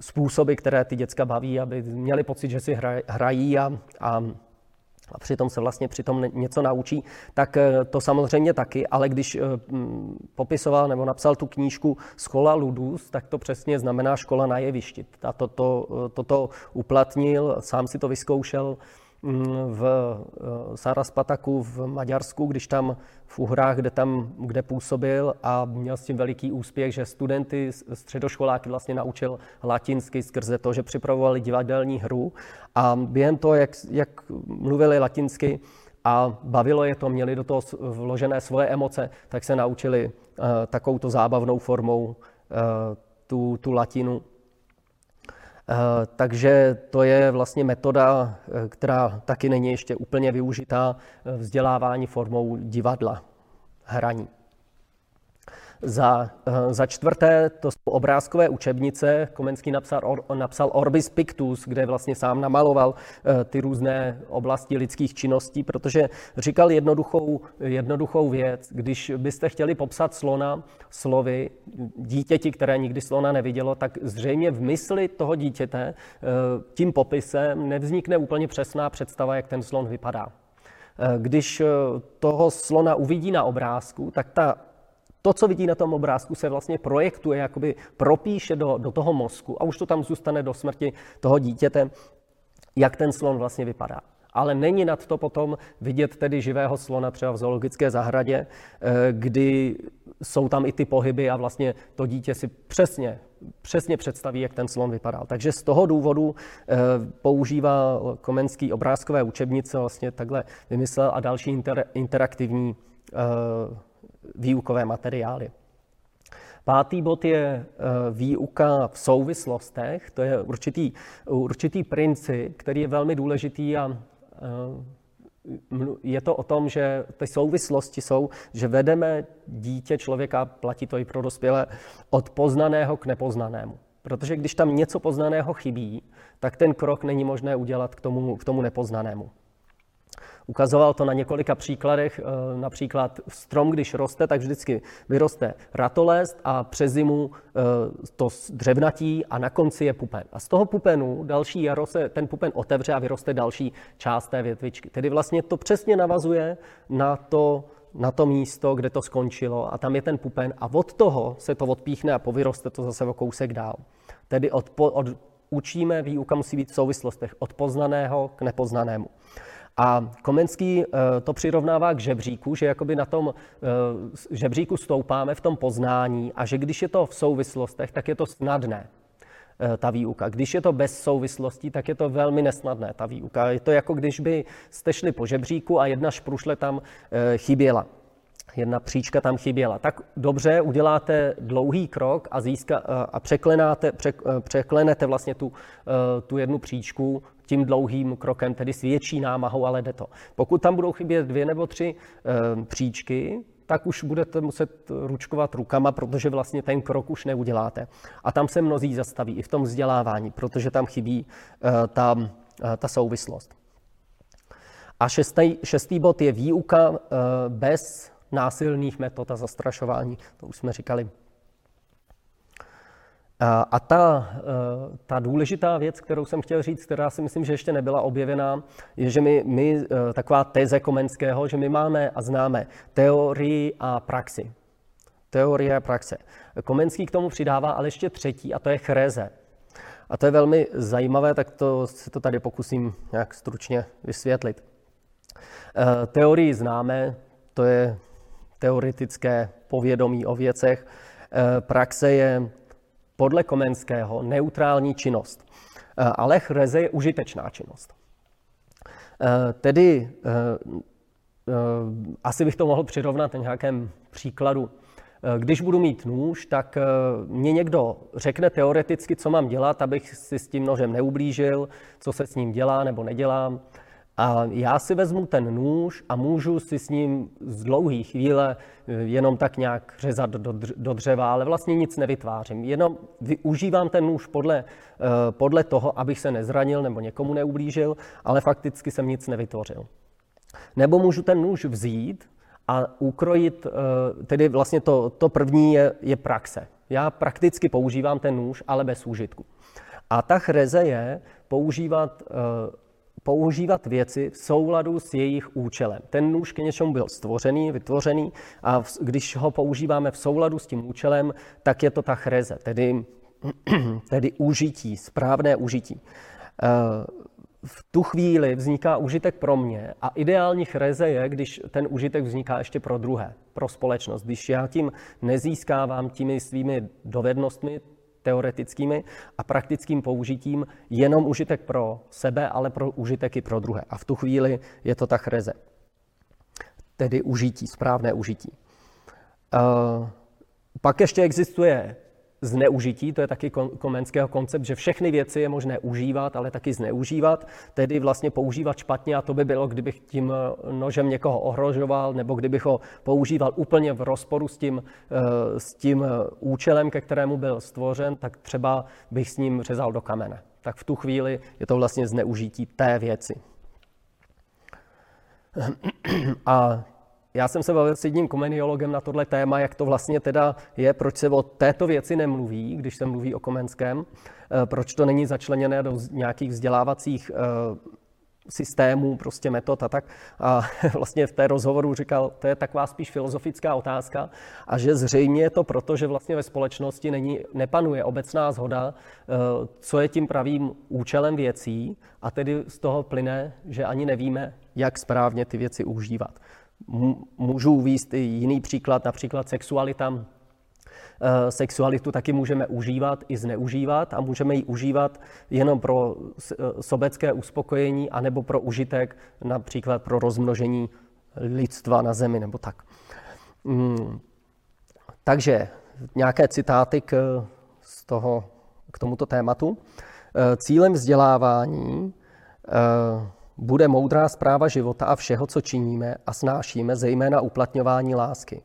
způsoby, které ty děcka baví, aby měli pocit, že si hrají a, a a přitom se vlastně přitom něco naučí, tak eh, to samozřejmě taky, ale když popisoval nebo napsal tu knížku Schola Ludus, tak to přesně znamená škola na jevišti. A toto to, to, to uplatnil, sám si to vyzkoušel, v eh, Saraspataku v Maďarsku, když tam v Uhrách, kde tam kde působil a měl s tím veliký úspěch, že studenty, středoškoláky vlastně naučil latinsky skrze to, že připravovali divadelní hru a během toho, jak, jak mluvili latinsky, a bavilo je to, měli do toho vložené svoje emoce, tak se naučili uh, takovouto zábavnou formou uh, tu, tu latinu. Eh, takže to je vlastně metoda, eh, která taky není ještě úplně využitá eh, vzdělávání formou divadla, hraní. Za, eh, za čtvrté, to jsou obrázkové učebnice. Komenský napsal, or, napsal Orbis Pictus, kde vlastně sám namaloval eh, ty různé oblasti lidských činností, protože říkal jednoduchou, jednoduchou věc. Když byste chtěli popsat slona slovy dítěti, které nikdy slona nevidělo, tak zřejmě v mysli toho dítěte eh, tím popisem nevznikne úplně přesná představa, jak ten slon vypadá. Když toho slona uvidí na obrázku, tak ta to, co vidí na tom obrázku, se vlastně projektuje, jakoby propíše do, do toho mozku a už to tam zůstane do smrti toho dítěte, jak ten slon vlastně vypadá. Ale není nad to potom vidět tedy živého slona třeba v zoologické zahradě, eh, kdy jsou tam i ty pohyby a vlastně to dítě si přesně, přesně představí, jak ten slon vypadal. Takže z toho důvodu eh, používá Komenský obrázkové učebnice, vlastně takhle vymyslel a další inter, interaktivní eh, výukové materiály. Pátý bod je eh, výuka v souvislostech. To je určitý, určitý princip, který je velmi důležitý a eh, je to o tom, že ty souvislosti jsou, že vedeme dítě člověka, platí to i pro dospělé, od poznaného k nepoznanému. Protože když tam něco poznaného chybí, tak ten krok není možné udělat k tomu, k tomu nepoznanému. Ukazoval to na několika příkladech. Eh, například strom, když roste, tak vždycky vyroste ratolest a přes zimu eh, to dřevnatí a na konci je pupen. A z toho pupenu další jaro se ten pupen otevře a vyroste další část té větvičky. Tedy vlastně to přesně navazuje na to, na to místo, kde to skončilo a tam je ten pupen a od toho se to odpíchne a povyroste to zase o kousek dál. Tedy od, od učíme, výuka musí být v souvislostech od poznaného k nepoznanému. A Komenský eh, to přirovnává k žebříku, že jakoby na tom eh, žebříku stoupáme v tom poznání a že když je to v souvislostech, tak je to snadné eh, ta výuka. Když je to bez souvislostí, tak je to velmi nesnadné ta výuka. Je to jako když by jste šli po žebříku a jedna šprušle tam chyběla jedna příčka tam chyběla. Tak dobře, uděláte dlouhý krok a, získa, a překlenáte, překlenete vlastně tu, tu jednu příčku tím dlouhým krokem, tedy s větší námahou, ale jde to. Pokud tam budou chybět dvě nebo tři e, příčky, tak už budete muset ručkovat rukama, protože vlastně ten krok už neuděláte. A tam se mnozí zastaví i v tom vzdělávání, protože tam chybí e, ta, e, ta souvislost. A šestý, šestý bod je výuka e, bez násilných metod a zastrašování. To už jsme říkali. A ta, eh, ta důležitá věc, kterou jsem chtěl říct, která si myslím, že ještě nebyla objevená, je, že my, my eh, taková teze Komenského, že my máme a známe teorii a praxi. Teorie a praxe. Komenský k tomu přidává ale ještě třetí, a to je chréze. A to je velmi zajímavé, tak to si to tady pokusím nějak stručně vysvětlit. Eh, teorii známe, to je teoretické povědomí o věcech. Praxe je podle Komenského neutrální činnost. Eh, ale chreze je užitečná činnost. Eh, tedy eh, asi bych to mohl přirovnat na nějakém příkladu. Když budu mít nůž, tak mě někdo řekne teoreticky, co mám dělat, abych si s tím nožem neublížil, co se s ním dělá nebo nedělám. A já si vezmu ten nůž a můžu si s ním z dlouhé chvíle eh, jenom tak nějak řezat do, dřeva, ale vlastně nic nevytvářím. Jenom využívám ten nůž podle, eh, podle toho, abych se nezranil nebo někomu neublížil, ale fakticky jsem nic nevytvořil. Nebo můžu ten nůž vzít a ukrojit, eh, tedy vlastně to, to první je, je praxe. Já prakticky používám ten nůž, ale bez úžitku. A ta chreze je používat používat věci v souladu s jejich účelem. Ten nůž k něčemu byl stvořený, vytvořený a když ho používáme v souladu s tím účelem, tak je to ta chreze, tedy, tedy užití, správné užití. Eh, v tu chvíli vzniká užitek pro mě a ideální chreze je, když ten užitek vzniká ještě pro druhé, pro společnost. Když já tím nezískávám těmi svými dovednostmi teoretickými a praktickým použitím jenom užitek pro sebe, ale pro užitek i pro druhé. A v tu chvíli je to ta chreze. Tedy užití, správné užití. Uh, pak ještě existuje zneužití, to je taky komenského koncept, že všechny věci je možné užívat, ale taky zneužívat, tedy vlastně používat špatně a to by bylo, kdybych tím eh, nožem někoho ohrožoval, nebo kdybych ho používal úplně v rozporu s tím, eh, s tím eh, účelem, ke kterému byl stvořen, tak třeba bych s ním řezal do kamene. Tak v tu chvíli je to vlastně zneužití té věci. A já jsem se bavil s jedním komeniologem na tohle téma, jak to vlastně teda je, proč se o této věci nemluví, když se mluví o Komenském, eh, proč to není začleněné do nějakých vzdělávacích eh, systémů, prostě metod a tak. A vlastně v té rozhovoru říkal, to je taková spíš filozofická otázka a že zřejmě je to proto, že vlastně ve společnosti není, nepanuje obecná zhoda, eh, co je tím pravým účelem věcí a tedy z toho plyne, že ani nevíme, jak správně ty věci užívat. Můžu uvíct i jiný příklad, například sexualita. Eh, sexualitu taky můžeme užívat i zneužívat a můžeme ji užívat jenom pro eh, sobecké uspokojení anebo pro užitek, například pro rozmnožení lidstva na zemi nebo tak. Mm, takže nějaké citáty k, z toho, k tomuto tématu. Eh, cílem vzdělávání bude moudrá zpráva života a všeho, co činíme a snášíme, zejména uplatňování lásky.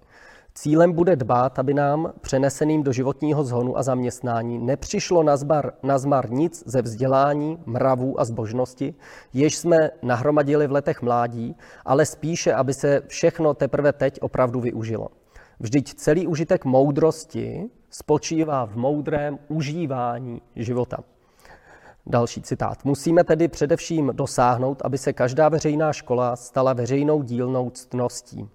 Cílem bude dbát, aby nám, přeneseným do životního zhonu a zaměstnání, nepřišlo na, zbar, na zmar nic ze vzdělání, mravů a zbožnosti, jež jsme nahromadili v letech mládí, ale spíše, aby se všechno teprve teď opravdu využilo. Vždyť celý užitek moudrosti spočívá v moudrém užívání života. Další citát. Musíme tedy především dosáhnout, aby se každá veřejná škola stala veřejnou dílnou ctností.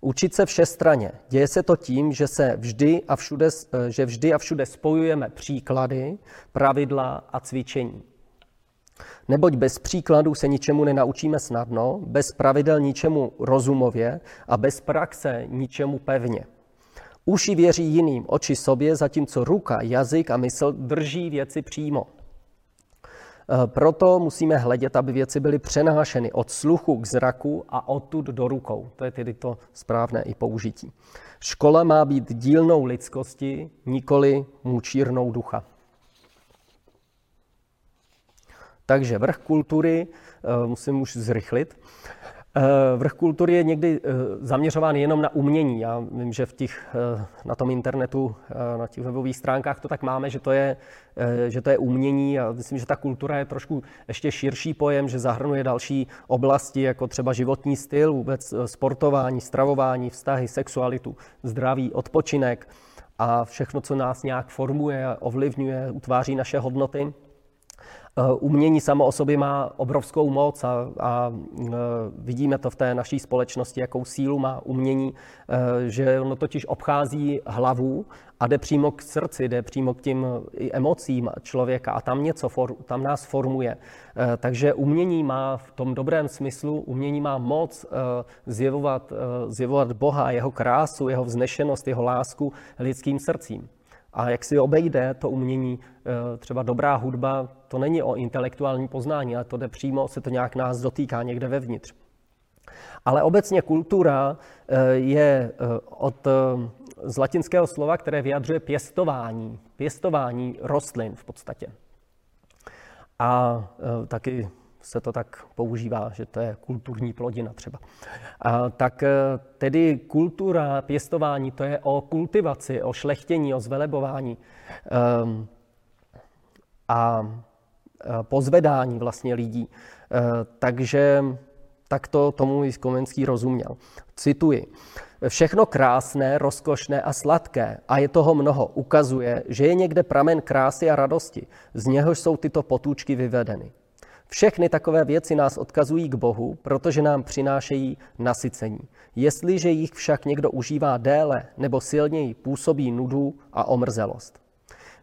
Učit se všestraně. Děje se to tím, že se vždy a všude, že vždy a všude spojujeme příklady, pravidla a cvičení. Neboť bez příkladů se ničemu nenaučíme snadno, bez pravidel ničemu rozumově a bez praxe ničemu pevně. Uši věří jiným, oči sobě, zatímco ruka, jazyk a mysl drží věci přímo. E, proto musíme hledět, aby věci byly přenášeny od sluchu k zraku a odtud do rukou. To je tedy to správné i použití. Škola má být dílnou lidskosti, nikoli mučírnou ducha. Takže vrch kultury, e, musím už zrychlit, vrch kultury je někdy eh, zaměřován jenom na umění. Já vím, že v těch, eh, na tom internetu, na těch webových stránkách to tak máme, že to, je, že to je umění a myslím, že ta kultura je trošku ještě širší pojem, že zahrnuje další oblasti, jako třeba životní styl, vůbec sportování, stravování, vztahy, sexualitu, zdraví, odpočinek a všechno, co nás nějak formuje, ovlivňuje, utváří naše hodnoty. Eh, umění samo o sobě má obrovskou moc a, a eh, vidíme to v té naší společnosti, jakou sílu má umění, eh, že ono totiž obchází hlavu a jde přímo k srdci, jde přímo k tím emocím člověka a tam něco, tam nás formuje. Takže umění má v tom dobrém smyslu, umění má moc zjevovat, zjevovat Boha, jeho krásu, jeho vznešenost, jeho lásku lidským srdcím. A jak si obejde to umění, eh, třeba dobrá hudba, to není o intelektuální poznání, ale to jde přímo, se to nějak nás dotýká někde vevnitř. Ale obecně kultura eh, je eh, od z latinského slova, které vyjadřuje pěstování, pěstování rostlin v podstatě. A taky se to tak používá, že to je kulturní plodina třeba. A, tak e, tedy kultura pěstování, to je o kultivaci, o šlechtění, o zvelebování um, a pozvedání vlastně lidí. E, takže tak to tomu i Komenský rozuměl. Cituji. Všechno krásné, rozkošné a sladké, a je toho mnoho, ukazuje, že je někde pramen krásy a radosti, z něhož jsou tyto potůčky vyvedeny. Všechny takové věci nás odkazují k Bohu, protože nám přinášejí nasycení. Jestliže jich však někdo užívá déle nebo silněji, působí nudu a omrzelost.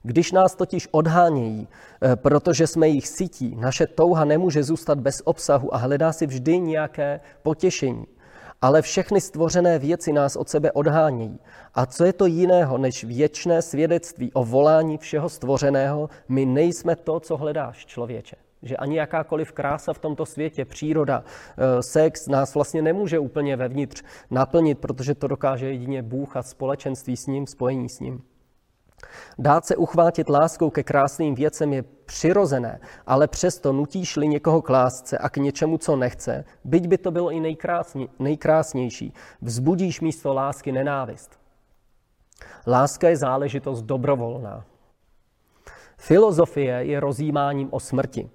Když nás totiž odhánějí, eh, protože jsme jich sytí, naše touha nemůže zůstat bez obsahu a hledá si vždy nějaké potěšení. Ale všechny stvořené věci nás od sebe odhánějí. A co je to jiného než věčné svědectví o volání všeho stvořeného? My nejsme to, co hledáš, člověče že ani jakákoliv krása v tomto světě, příroda, eh, sex nás vlastně nemůže úplně vevnitř naplnit, protože to dokáže jedině Bůh a společenství s ním, spojení s ním. Dát se uchvátit láskou ke krásným věcem je přirozené, ale přesto nutíš-li někoho k lásce a k něčemu, co nechce, byť by to bylo i nejkrásně, nejkrásnější, vzbudíš místo lásky nenávist. Láska je záležitost dobrovolná. Filozofie je rozjímáním o smrti.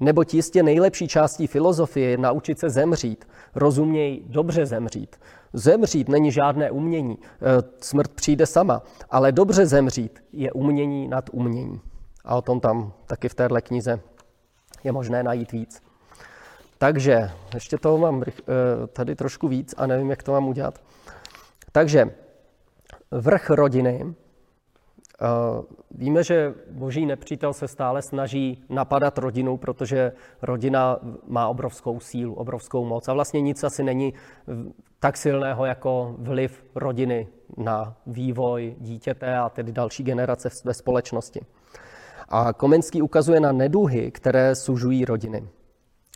Neboť jistě nejlepší částí filozofie je naučit se zemřít, rozuměj dobře zemřít. Zemřít není žádné umění, e, smrt přijde sama, ale dobře zemřít je umění nad umění. A o tom tam taky v téhle knize je možné najít víc. Takže, ještě toho mám e, tady trošku víc a nevím, jak to mám udělat. Takže vrch rodiny Víme, že boží nepřítel se stále snaží napadat rodinu, protože rodina má obrovskou sílu, obrovskou moc. A vlastně nic asi není tak silného jako vliv rodiny na vývoj dítěte a tedy další generace ve společnosti. A Komenský ukazuje na neduhy, které sužují rodiny.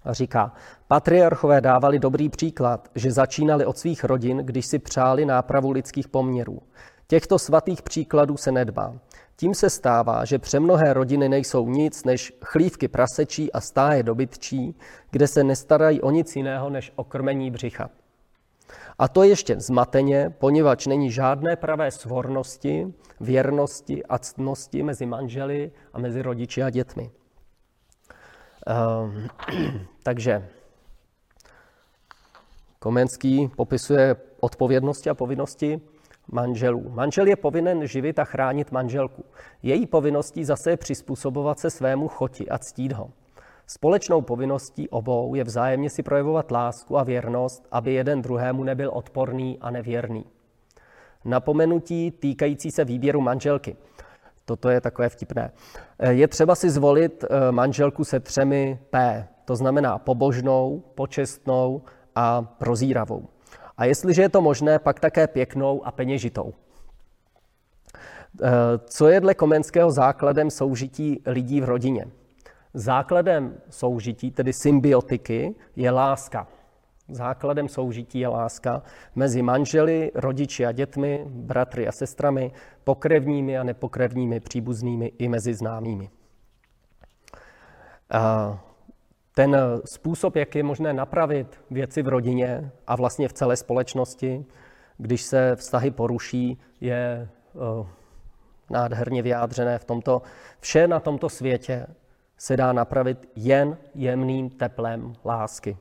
A říká, patriarchové dávali dobrý příklad, že začínali od svých rodin, když si přáli nápravu lidských poměrů. Těchto svatých příkladů se nedbá. Tím se stává, že přemnohé rodiny nejsou nic než chlívky prasečí a stáje dobytčí, kde se nestarají o nic jiného než o krmení břicha. A to ještě zmateně, poněvadž není žádné pravé svornosti, věrnosti a ctnosti mezi manželi a mezi rodiči a dětmi. Um, takže Komenský popisuje odpovědnosti a povinnosti manželů. Manžel je povinen živit a chránit manželku. Její povinností zase je přizpůsobovat se svému choti a ctít ho. Společnou povinností obou je vzájemně si projevovat lásku a věrnost, aby jeden druhému nebyl odporný a nevěrný. Napomenutí týkající se výběru manželky. Toto je takové vtipné. Je třeba si zvolit eh, manželku se třemi P, to znamená pobožnou, počestnou a prozíravou. A jestliže je to možné, pak také pěknou a peněžitou. Eh, co je dle Komenského základem soužití lidí v rodině? Základem soužití, tedy symbiotiky, je láska. Základem soužití je láska mezi manželi, rodiči a dětmi, bratry a sestrami, pokrevními a nepokrevními příbuznými i mezi známými. Ten způsob, jak je možné napravit věci v rodině a vlastně v celé společnosti, když se vztahy poruší, je eh, nádherně vyjádřené v tomto. Vše na tomto světě se dá napravit jen jemným teplem lásky.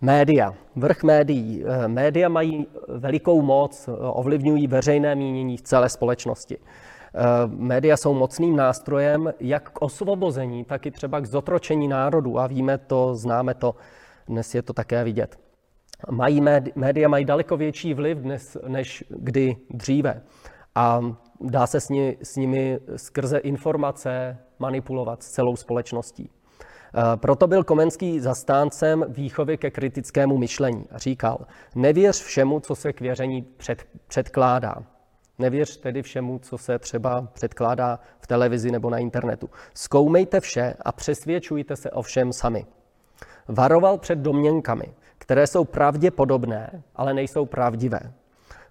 Média, vrch médií. Eh, média mají velikou moc, eh, ovlivňují veřejné mínění v celé společnosti. Eh, média jsou mocným nástrojem jak k osvobození, tak i třeba k zotročení národů a víme to, známe to, dnes je to také vidět. Mají média mají daleko větší vliv dnes, než kdy dříve a dá se s, ní, s nimi skrze informace manipulovat s celou společností. Eh, proto byl Komenský zastáncem výchovy ke kritickému myšlení říkal, nevěř všemu, co se k věření před, předkládá. Nevěř tedy všemu, co se třeba předkládá v televizi nebo na internetu. Zkoumejte vše a přesvědčujte se o všem sami. Varoval před domněnkami, které jsou pravděpodobné, ale nejsou pravdivé.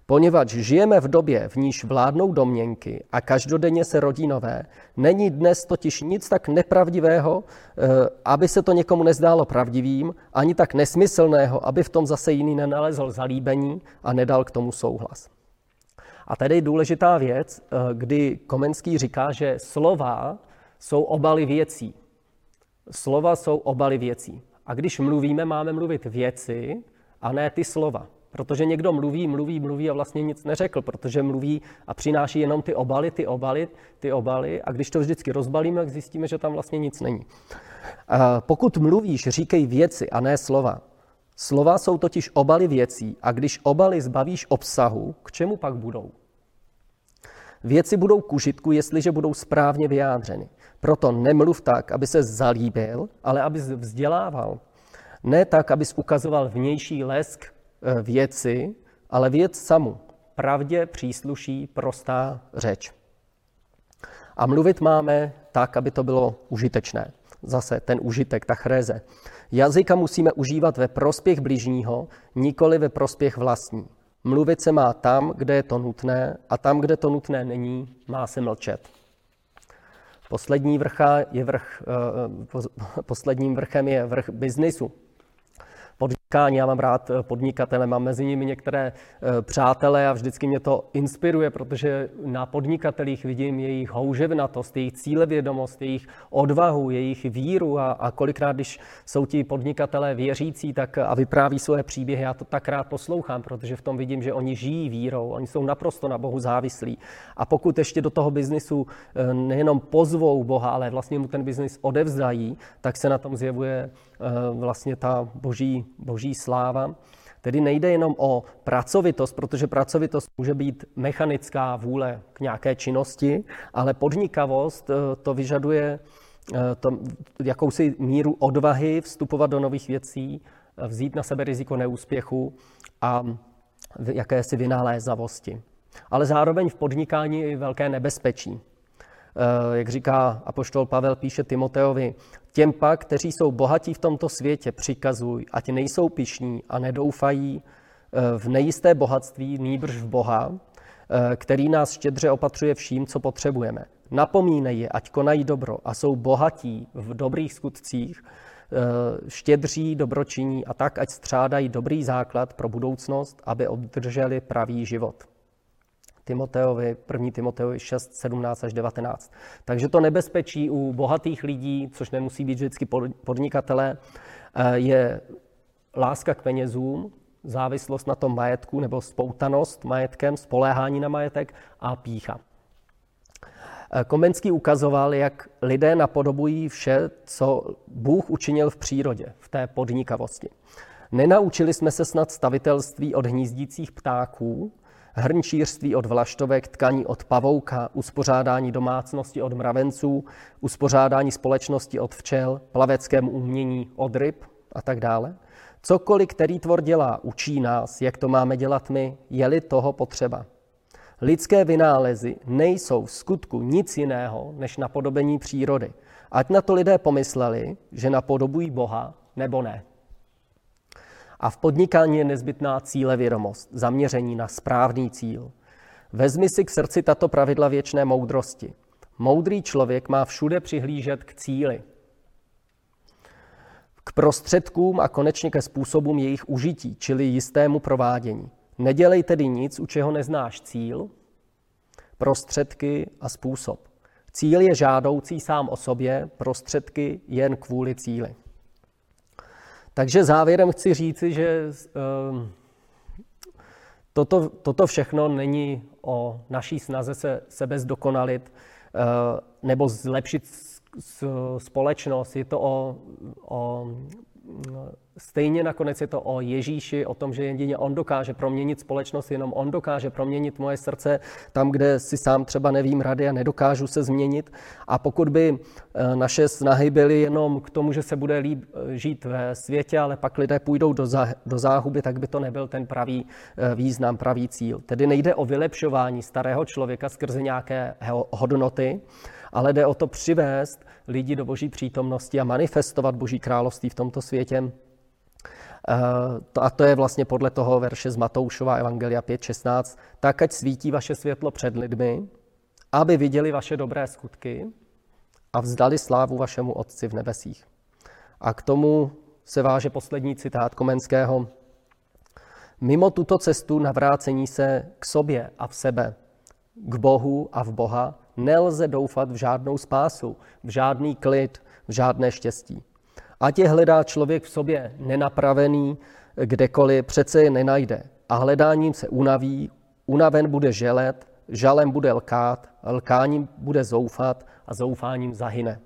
Poněvadž žijeme v době, v níž vládnou domněnky a každodenně se rodí nové, není dnes totiž nic tak nepravdivého, eh, aby se to někomu nezdálo pravdivým, ani tak nesmyslného, aby v tom zase jiný nenalezl zalíbení a nedal k tomu souhlas. A tady je důležitá věc, eh, kdy Komenský říká, že slova jsou obaly věcí. Slova jsou obaly věcí. A když mluvíme, máme mluvit věci a ne ty slova. Protože někdo mluví, mluví, mluví a vlastně nic neřekl, protože mluví a přináší jenom ty obaly, ty obaly, ty obaly a když to vždycky rozbalíme, tak zjistíme, že tam vlastně nic není. Pokud mluvíš, říkej věci a ne slova. Slova jsou totiž obaly věcí a když obaly zbavíš obsahu, k čemu pak budou? Věci budou k užitku, jestliže budou správně vyjádřeny. Proto nemluv tak, aby se zalíbil, ale abys vzdělával. Ne tak, abys ukazoval vnější lesk Eh, věci, ale věc samu. Pravdě přísluší prostá řeč. A mluvit máme tak, aby to bylo užitečné. Zase ten užitek, ta chréze. Jazyka musíme užívat ve prospěch bližního, nikoli ve prospěch vlastní. Mluvit se má tam, kde je to nutné, a tam, kde to nutné není, má se mlčet. Poslední vrcha je vrch, eh, posledním vrchem je vrch biznisu podnikání. Já mám rád eh, podnikatele, mám mezi nimi některé eh, přátelé a vždycky mě to inspiruje, protože na podnikatelích vidím jejich houževnatost, jejich cílevědomost, jejich odvahu, jejich víru a, a kolikrát, když jsou ti podnikatelé věřící tak a vypráví svoje příběhy, já to tak rád poslouchám, protože v tom vidím, že oni žijí vírou, oni jsou naprosto na Bohu závislí. A pokud ještě do toho biznisu eh, nejenom pozvou Boha, ale vlastně mu ten biznis odevzdají, tak se na tom zjevuje vlastně ta boží, boží sláva. Tedy nejde jenom o pracovitost, protože pracovitost může být mechanická vůle k nějaké činnosti, ale podnikavost eh, to vyžaduje eh, to, jakousi míru odvahy vstupovat do nových věcí, eh, vzít na sebe riziko neúspěchu a jakési vynalézavosti. Ale zároveň v podnikání je velké nebezpečí. Jak říká apoštol Pavel, píše Timoteovi, Těm pak, kteří jsou bohatí v tomto světě, přikazuj, ať nejsou pišní a nedoufají eh, v nejisté bohatství, nýbrž v Boha, eh, který nás štědře opatřuje vším, co potřebujeme. Napomínej je, ať konají dobro a jsou bohatí v dobrých skutcích, eh, štědří, dobročiní a tak, ať střádají dobrý základ pro budoucnost, aby obdrželi pravý život. Timoteovi, 1. Timoteovi 6, 17 až 19. Takže to nebezpečí u bohatých lidí, což nemusí být vždycky podnikatelé, eh, je láska k penězům, závislost na tom majetku nebo spoutanost majetkem, spoléhání na majetek a pícha. Komenský ukazoval, jak lidé napodobují vše, co Bůh učinil v přírodě, v té podnikavosti. Nenaučili jsme se snad stavitelství od hnízdících ptáků, hrnčířství od vlaštovek, tkaní od pavouka, uspořádání domácnosti od mravenců, uspořádání společnosti od včel, plaveckému umění od ryb a tak dále. Cokoliv, který tvor dělá, učí nás, jak to máme dělat my, je-li toho potřeba. Lidské vynálezy nejsou v skutku nic jiného než napodobení přírody. Ať na to lidé pomysleli, že napodobují Boha, nebo ne. A v podnikání je nezbytná cílevědomost, zaměření na správný cíl. Vezmi si k srdci tato pravidla věčné moudrosti. Moudrý člověk má všude přihlížet k cíli, k prostředkům a konečně ke způsobům jejich užití, čili jistému provádění. Nedělej tedy nic, u čeho neznáš cíl, prostředky a způsob. Cíl je žádoucí sám o sobě, prostředky jen kvůli cíli. Takže závěrem chci říci, že ehm, toto, toto všechno není o naší snaze se sebe zdokonalit eh, nebo zlepšit společnost. Je to o, o Stejně nakonec je to o Ježíši, o tom, že jedině on dokáže proměnit společnost, jenom on dokáže proměnit moje srdce tam, kde si sám třeba nevím rady a nedokážu se změnit. A pokud by eh, naše snahy byly jenom k tomu, že se bude líp eh, žít ve světě, ale pak lidé půjdou do záhuby, tak by to nebyl ten pravý eh, význam, pravý cíl. Tedy nejde o vylepšování starého člověka skrze nějaké hodnoty, ale jde o to přivést lidi do boží přítomnosti a manifestovat boží království v tomto světě Eh, a to je vlastně podle toho verše z Matoušova Evangelia 5.16. Tak, ať svítí vaše světlo před lidmi, aby viděli vaše dobré skutky a vzdali slávu vašemu Otci v nebesích. A k tomu se váže poslední citát Komenského. Mimo tuto cestu navrácení se k sobě a v sebe, k Bohu a v Boha, nelze doufat v žádnou spásu, v žádný klid, v žádné štěstí. Ať je hledá člověk v sobě nenapravený, kdekoliv přece je nenajde. A hledáním se unaví, unaven bude želet, žalem bude lkát, lkáním bude zoufat a zoufáním zahyne.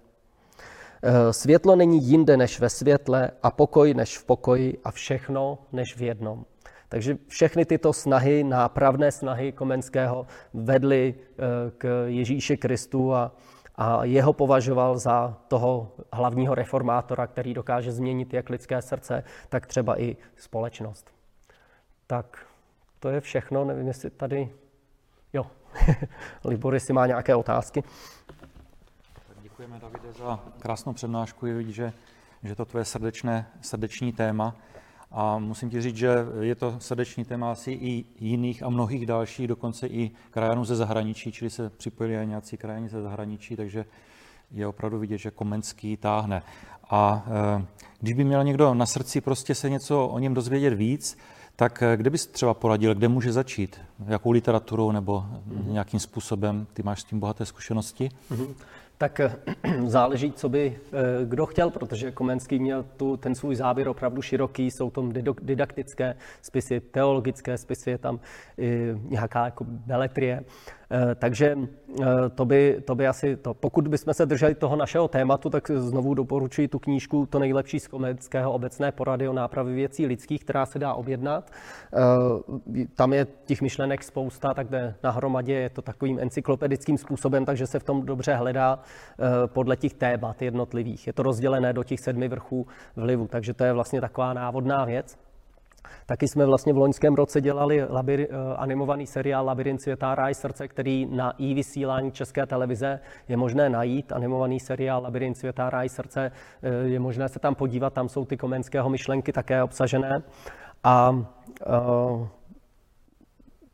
Eh, světlo není jinde než ve světle a pokoj než v pokoji a všechno než v jednom. Takže všechny tyto snahy, nápravné snahy Komenského vedly eh, k Ježíši Kristu a a jeho považoval za toho hlavního reformátora, který dokáže změnit jak lidské srdce, tak třeba i společnost. Tak to je všechno, nevím, jestli tady... Jo, Libor, jestli má nějaké otázky. Děkujeme, Davide, za krásnou přednášku. Je vidět, že, že to tvoje srdečné, srdeční téma. A musím ti říct, že je to srdeční téma asi i jiných a mnohých dalších, dokonce i krajanů ze zahraničí, čili se připojili i nějací krajani ze zahraničí, takže je opravdu vidět, že Komenský táhne. A e, když by měl někdo na srdci prostě se něco o něm dozvědět víc, tak e, kde bys třeba poradil, kde může začít? Jakou literaturou nebo nějakým způsobem? Ty máš s tím bohaté zkušenosti? Mm-hmm tak eh, záleží, co by eh, kdo chtěl, protože Komenský měl tu, ten svůj záběr opravdu široký, jsou tam didaktické spisy, teologické spisy, je tam i nějaká jako beletrie. Eh, takže to by, to by asi to. Pokud bychom se drželi toho našeho tématu, tak znovu doporučuji tu knížku To nejlepší z Komenského obecné porady o nápravě věcí lidských, která se dá objednat. Tam je těch myšlenek spousta, tak jde nahromadě, je to takovým encyklopedickým způsobem, takže se v tom dobře hledá. Eh, podle těch témat jednotlivých. Je to rozdělené do těch sedmi vrchů vlivu, takže to je vlastně taková návodná věc. Taky jsme vlastně v loňském roce dělali labir, eh, animovaný seriál Labirint světa ráj srdce, který na i vysílání České televize je možné najít. Animovaný seriál Labirint světa ráj srdce eh, je možné se tam podívat, tam jsou ty komenského myšlenky také obsažené. A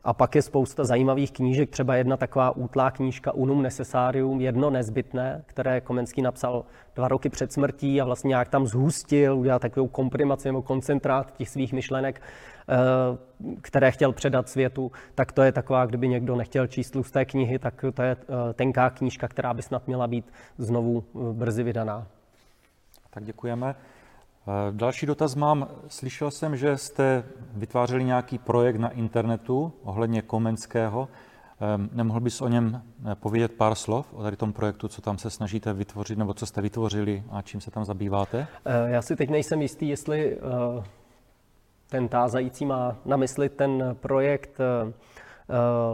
a pak je spousta zajímavých knížek, třeba jedna taková útlá knížka Unum Necessarium, jedno nezbytné, které Komenský napsal dva roky před smrtí a vlastně nějak tam zhustil, udělal takovou komprimaci nebo koncentrát těch svých myšlenek, eh, které chtěl předat světu, tak to je taková, kdyby někdo nechtěl číst té knihy, tak to je eh, tenká knížka, která by snad měla být znovu eh, brzy vydaná. Tak děkujeme. Další dotaz mám. Slyšel jsem, že jste vytvářeli nějaký projekt na internetu ohledně Komenského. Ehm, nemohl bys o něm povědět pár slov o tady tom projektu, co tam se snažíte vytvořit, nebo co jste vytvořili a čím se tam zabýváte? Eh, já si teď nejsem jistý, jestli eh, ten tázající má na mysli ten projekt Eh,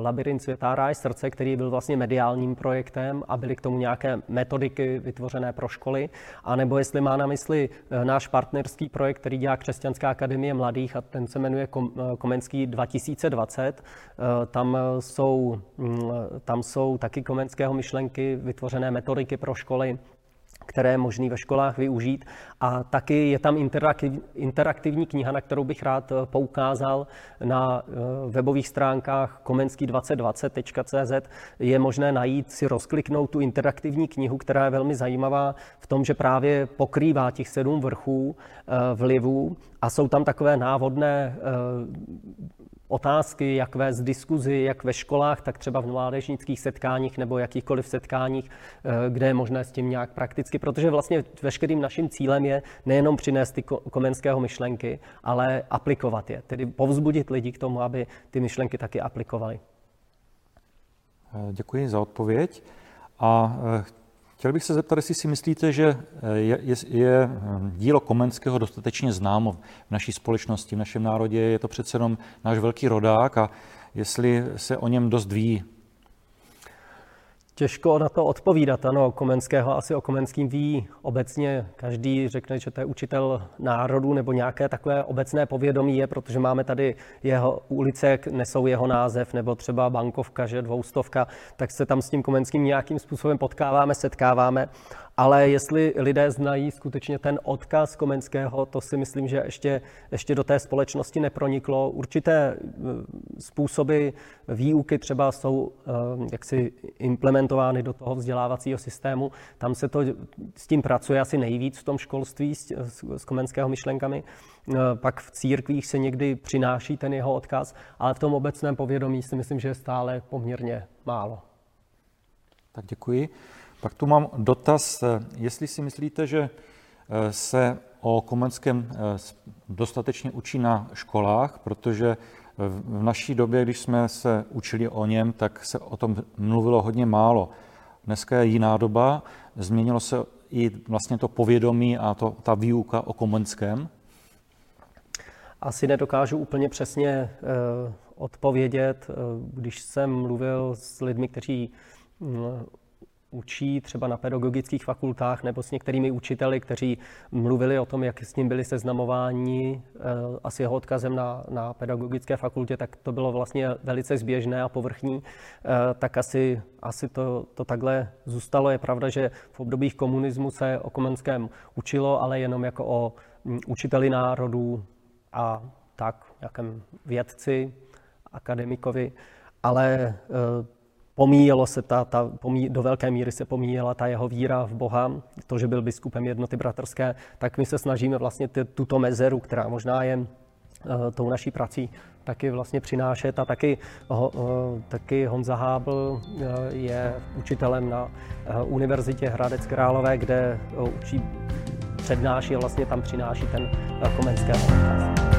Labirint světa ráj srdce, který byl vlastně mediálním projektem a byly k tomu nějaké metodiky vytvořené pro školy, anebo jestli má na mysli eh, náš partnerský projekt, který dělá Křesťanská akademie mladých a ten se jmenuje eh, Komenský 2020. Tam jsou, mm, tam jsou taky komenského myšlenky, vytvořené metodiky pro školy, které je možné ve školách využít. A taky je tam interaktivní kniha, na kterou bych rád eh, poukázal na eh, webových stránkách komenský2020.cz. Je možné najít, si rozkliknout tu interaktivní knihu, která je velmi zajímavá v tom, že právě pokrývá těch sedm vrchů eh, vlivů a jsou tam takové návodné otázky, jak vést diskuzi, jak ve školách, tak třeba v mládežnických setkáních nebo jakýchkoliv setkáních, eh, kde je možné s tím nějak prakticky, protože vlastně veškerým naším cílem je nejenom přinést ty komenského myšlenky, ale aplikovat je, tedy povzbudit lidi k tomu, aby ty myšlenky taky aplikovali. Eh, děkuji za odpověď. A eh, Chtěl bych se zeptat, jestli si myslíte, že eh, je, je, je eh, dílo Komenského dostatečně známo v naší společnosti, v našem národě. Je to přece jenom náš velký rodák a jestli se o něm dost ví, Těžko na to odpovídat. Ano, Komenského asi o Komenským ví obecně. Každý řekne, že to je učitel národu nebo nějaké takové obecné povědomí je, protože máme tady jeho ulice, nesou jeho název, nebo třeba bankovka, že dvoustovka, tak se tam s tím Komenským nějakým způsobem potkáváme, setkáváme. Ale jestli lidé znají skutečně ten odkaz Komenského, to si myslím, že ještě, ještě do té společnosti neproniklo. Určité eh, způsoby výuky třeba jsou eh, jaksi implementovány do toho vzdělávacího systému. Tam se to s tím pracuje asi nejvíc v tom školství s, s Komenského myšlenkami. Eh, pak v církvích se někdy přináší ten jeho odkaz, ale v tom obecném povědomí si myslím, že je stále poměrně málo. Tak děkuji. Pak tu mám dotaz, eh, jestli si myslíte, že eh, se o Komenském eh, dostatečně učí na školách, protože v naší době, když jsme se učili o něm, tak se o tom mluvilo hodně málo. Dneska je jiná doba, změnilo se i vlastně to povědomí a to, ta výuka o Komenském. Asi nedokážu úplně přesně odpovědět. Když jsem mluvil s lidmi, kteří mm, učí třeba na pedagogických fakultách nebo s některými učiteli, kteří mluvili o tom, jak s ním byli seznamováni eh, a s jeho odkazem na, na pedagogické fakultě, tak to bylo vlastně velice zběžné a povrchní, eh, tak asi, asi to, to takhle zůstalo. Je pravda, že v obdobích komunismu se o Komenském učilo, ale jenom jako o mm, učiteli národů a tak, jakém vědci, akademikovi, ale eh, pomíjelo se ta, ta pomí, do velké míry se pomíjela ta jeho víra v Boha, to, že byl biskupem jednoty bratrské, tak my se snažíme vlastně ty, tuto mezeru, která možná je uh, tou naší prací, taky vlastně přinášet a taky, uh, taky Honza Hábl uh, je učitelem na Univerzitě Hradec Králové, kde učí, přednáší a vlastně tam přináší ten komenský odkaz.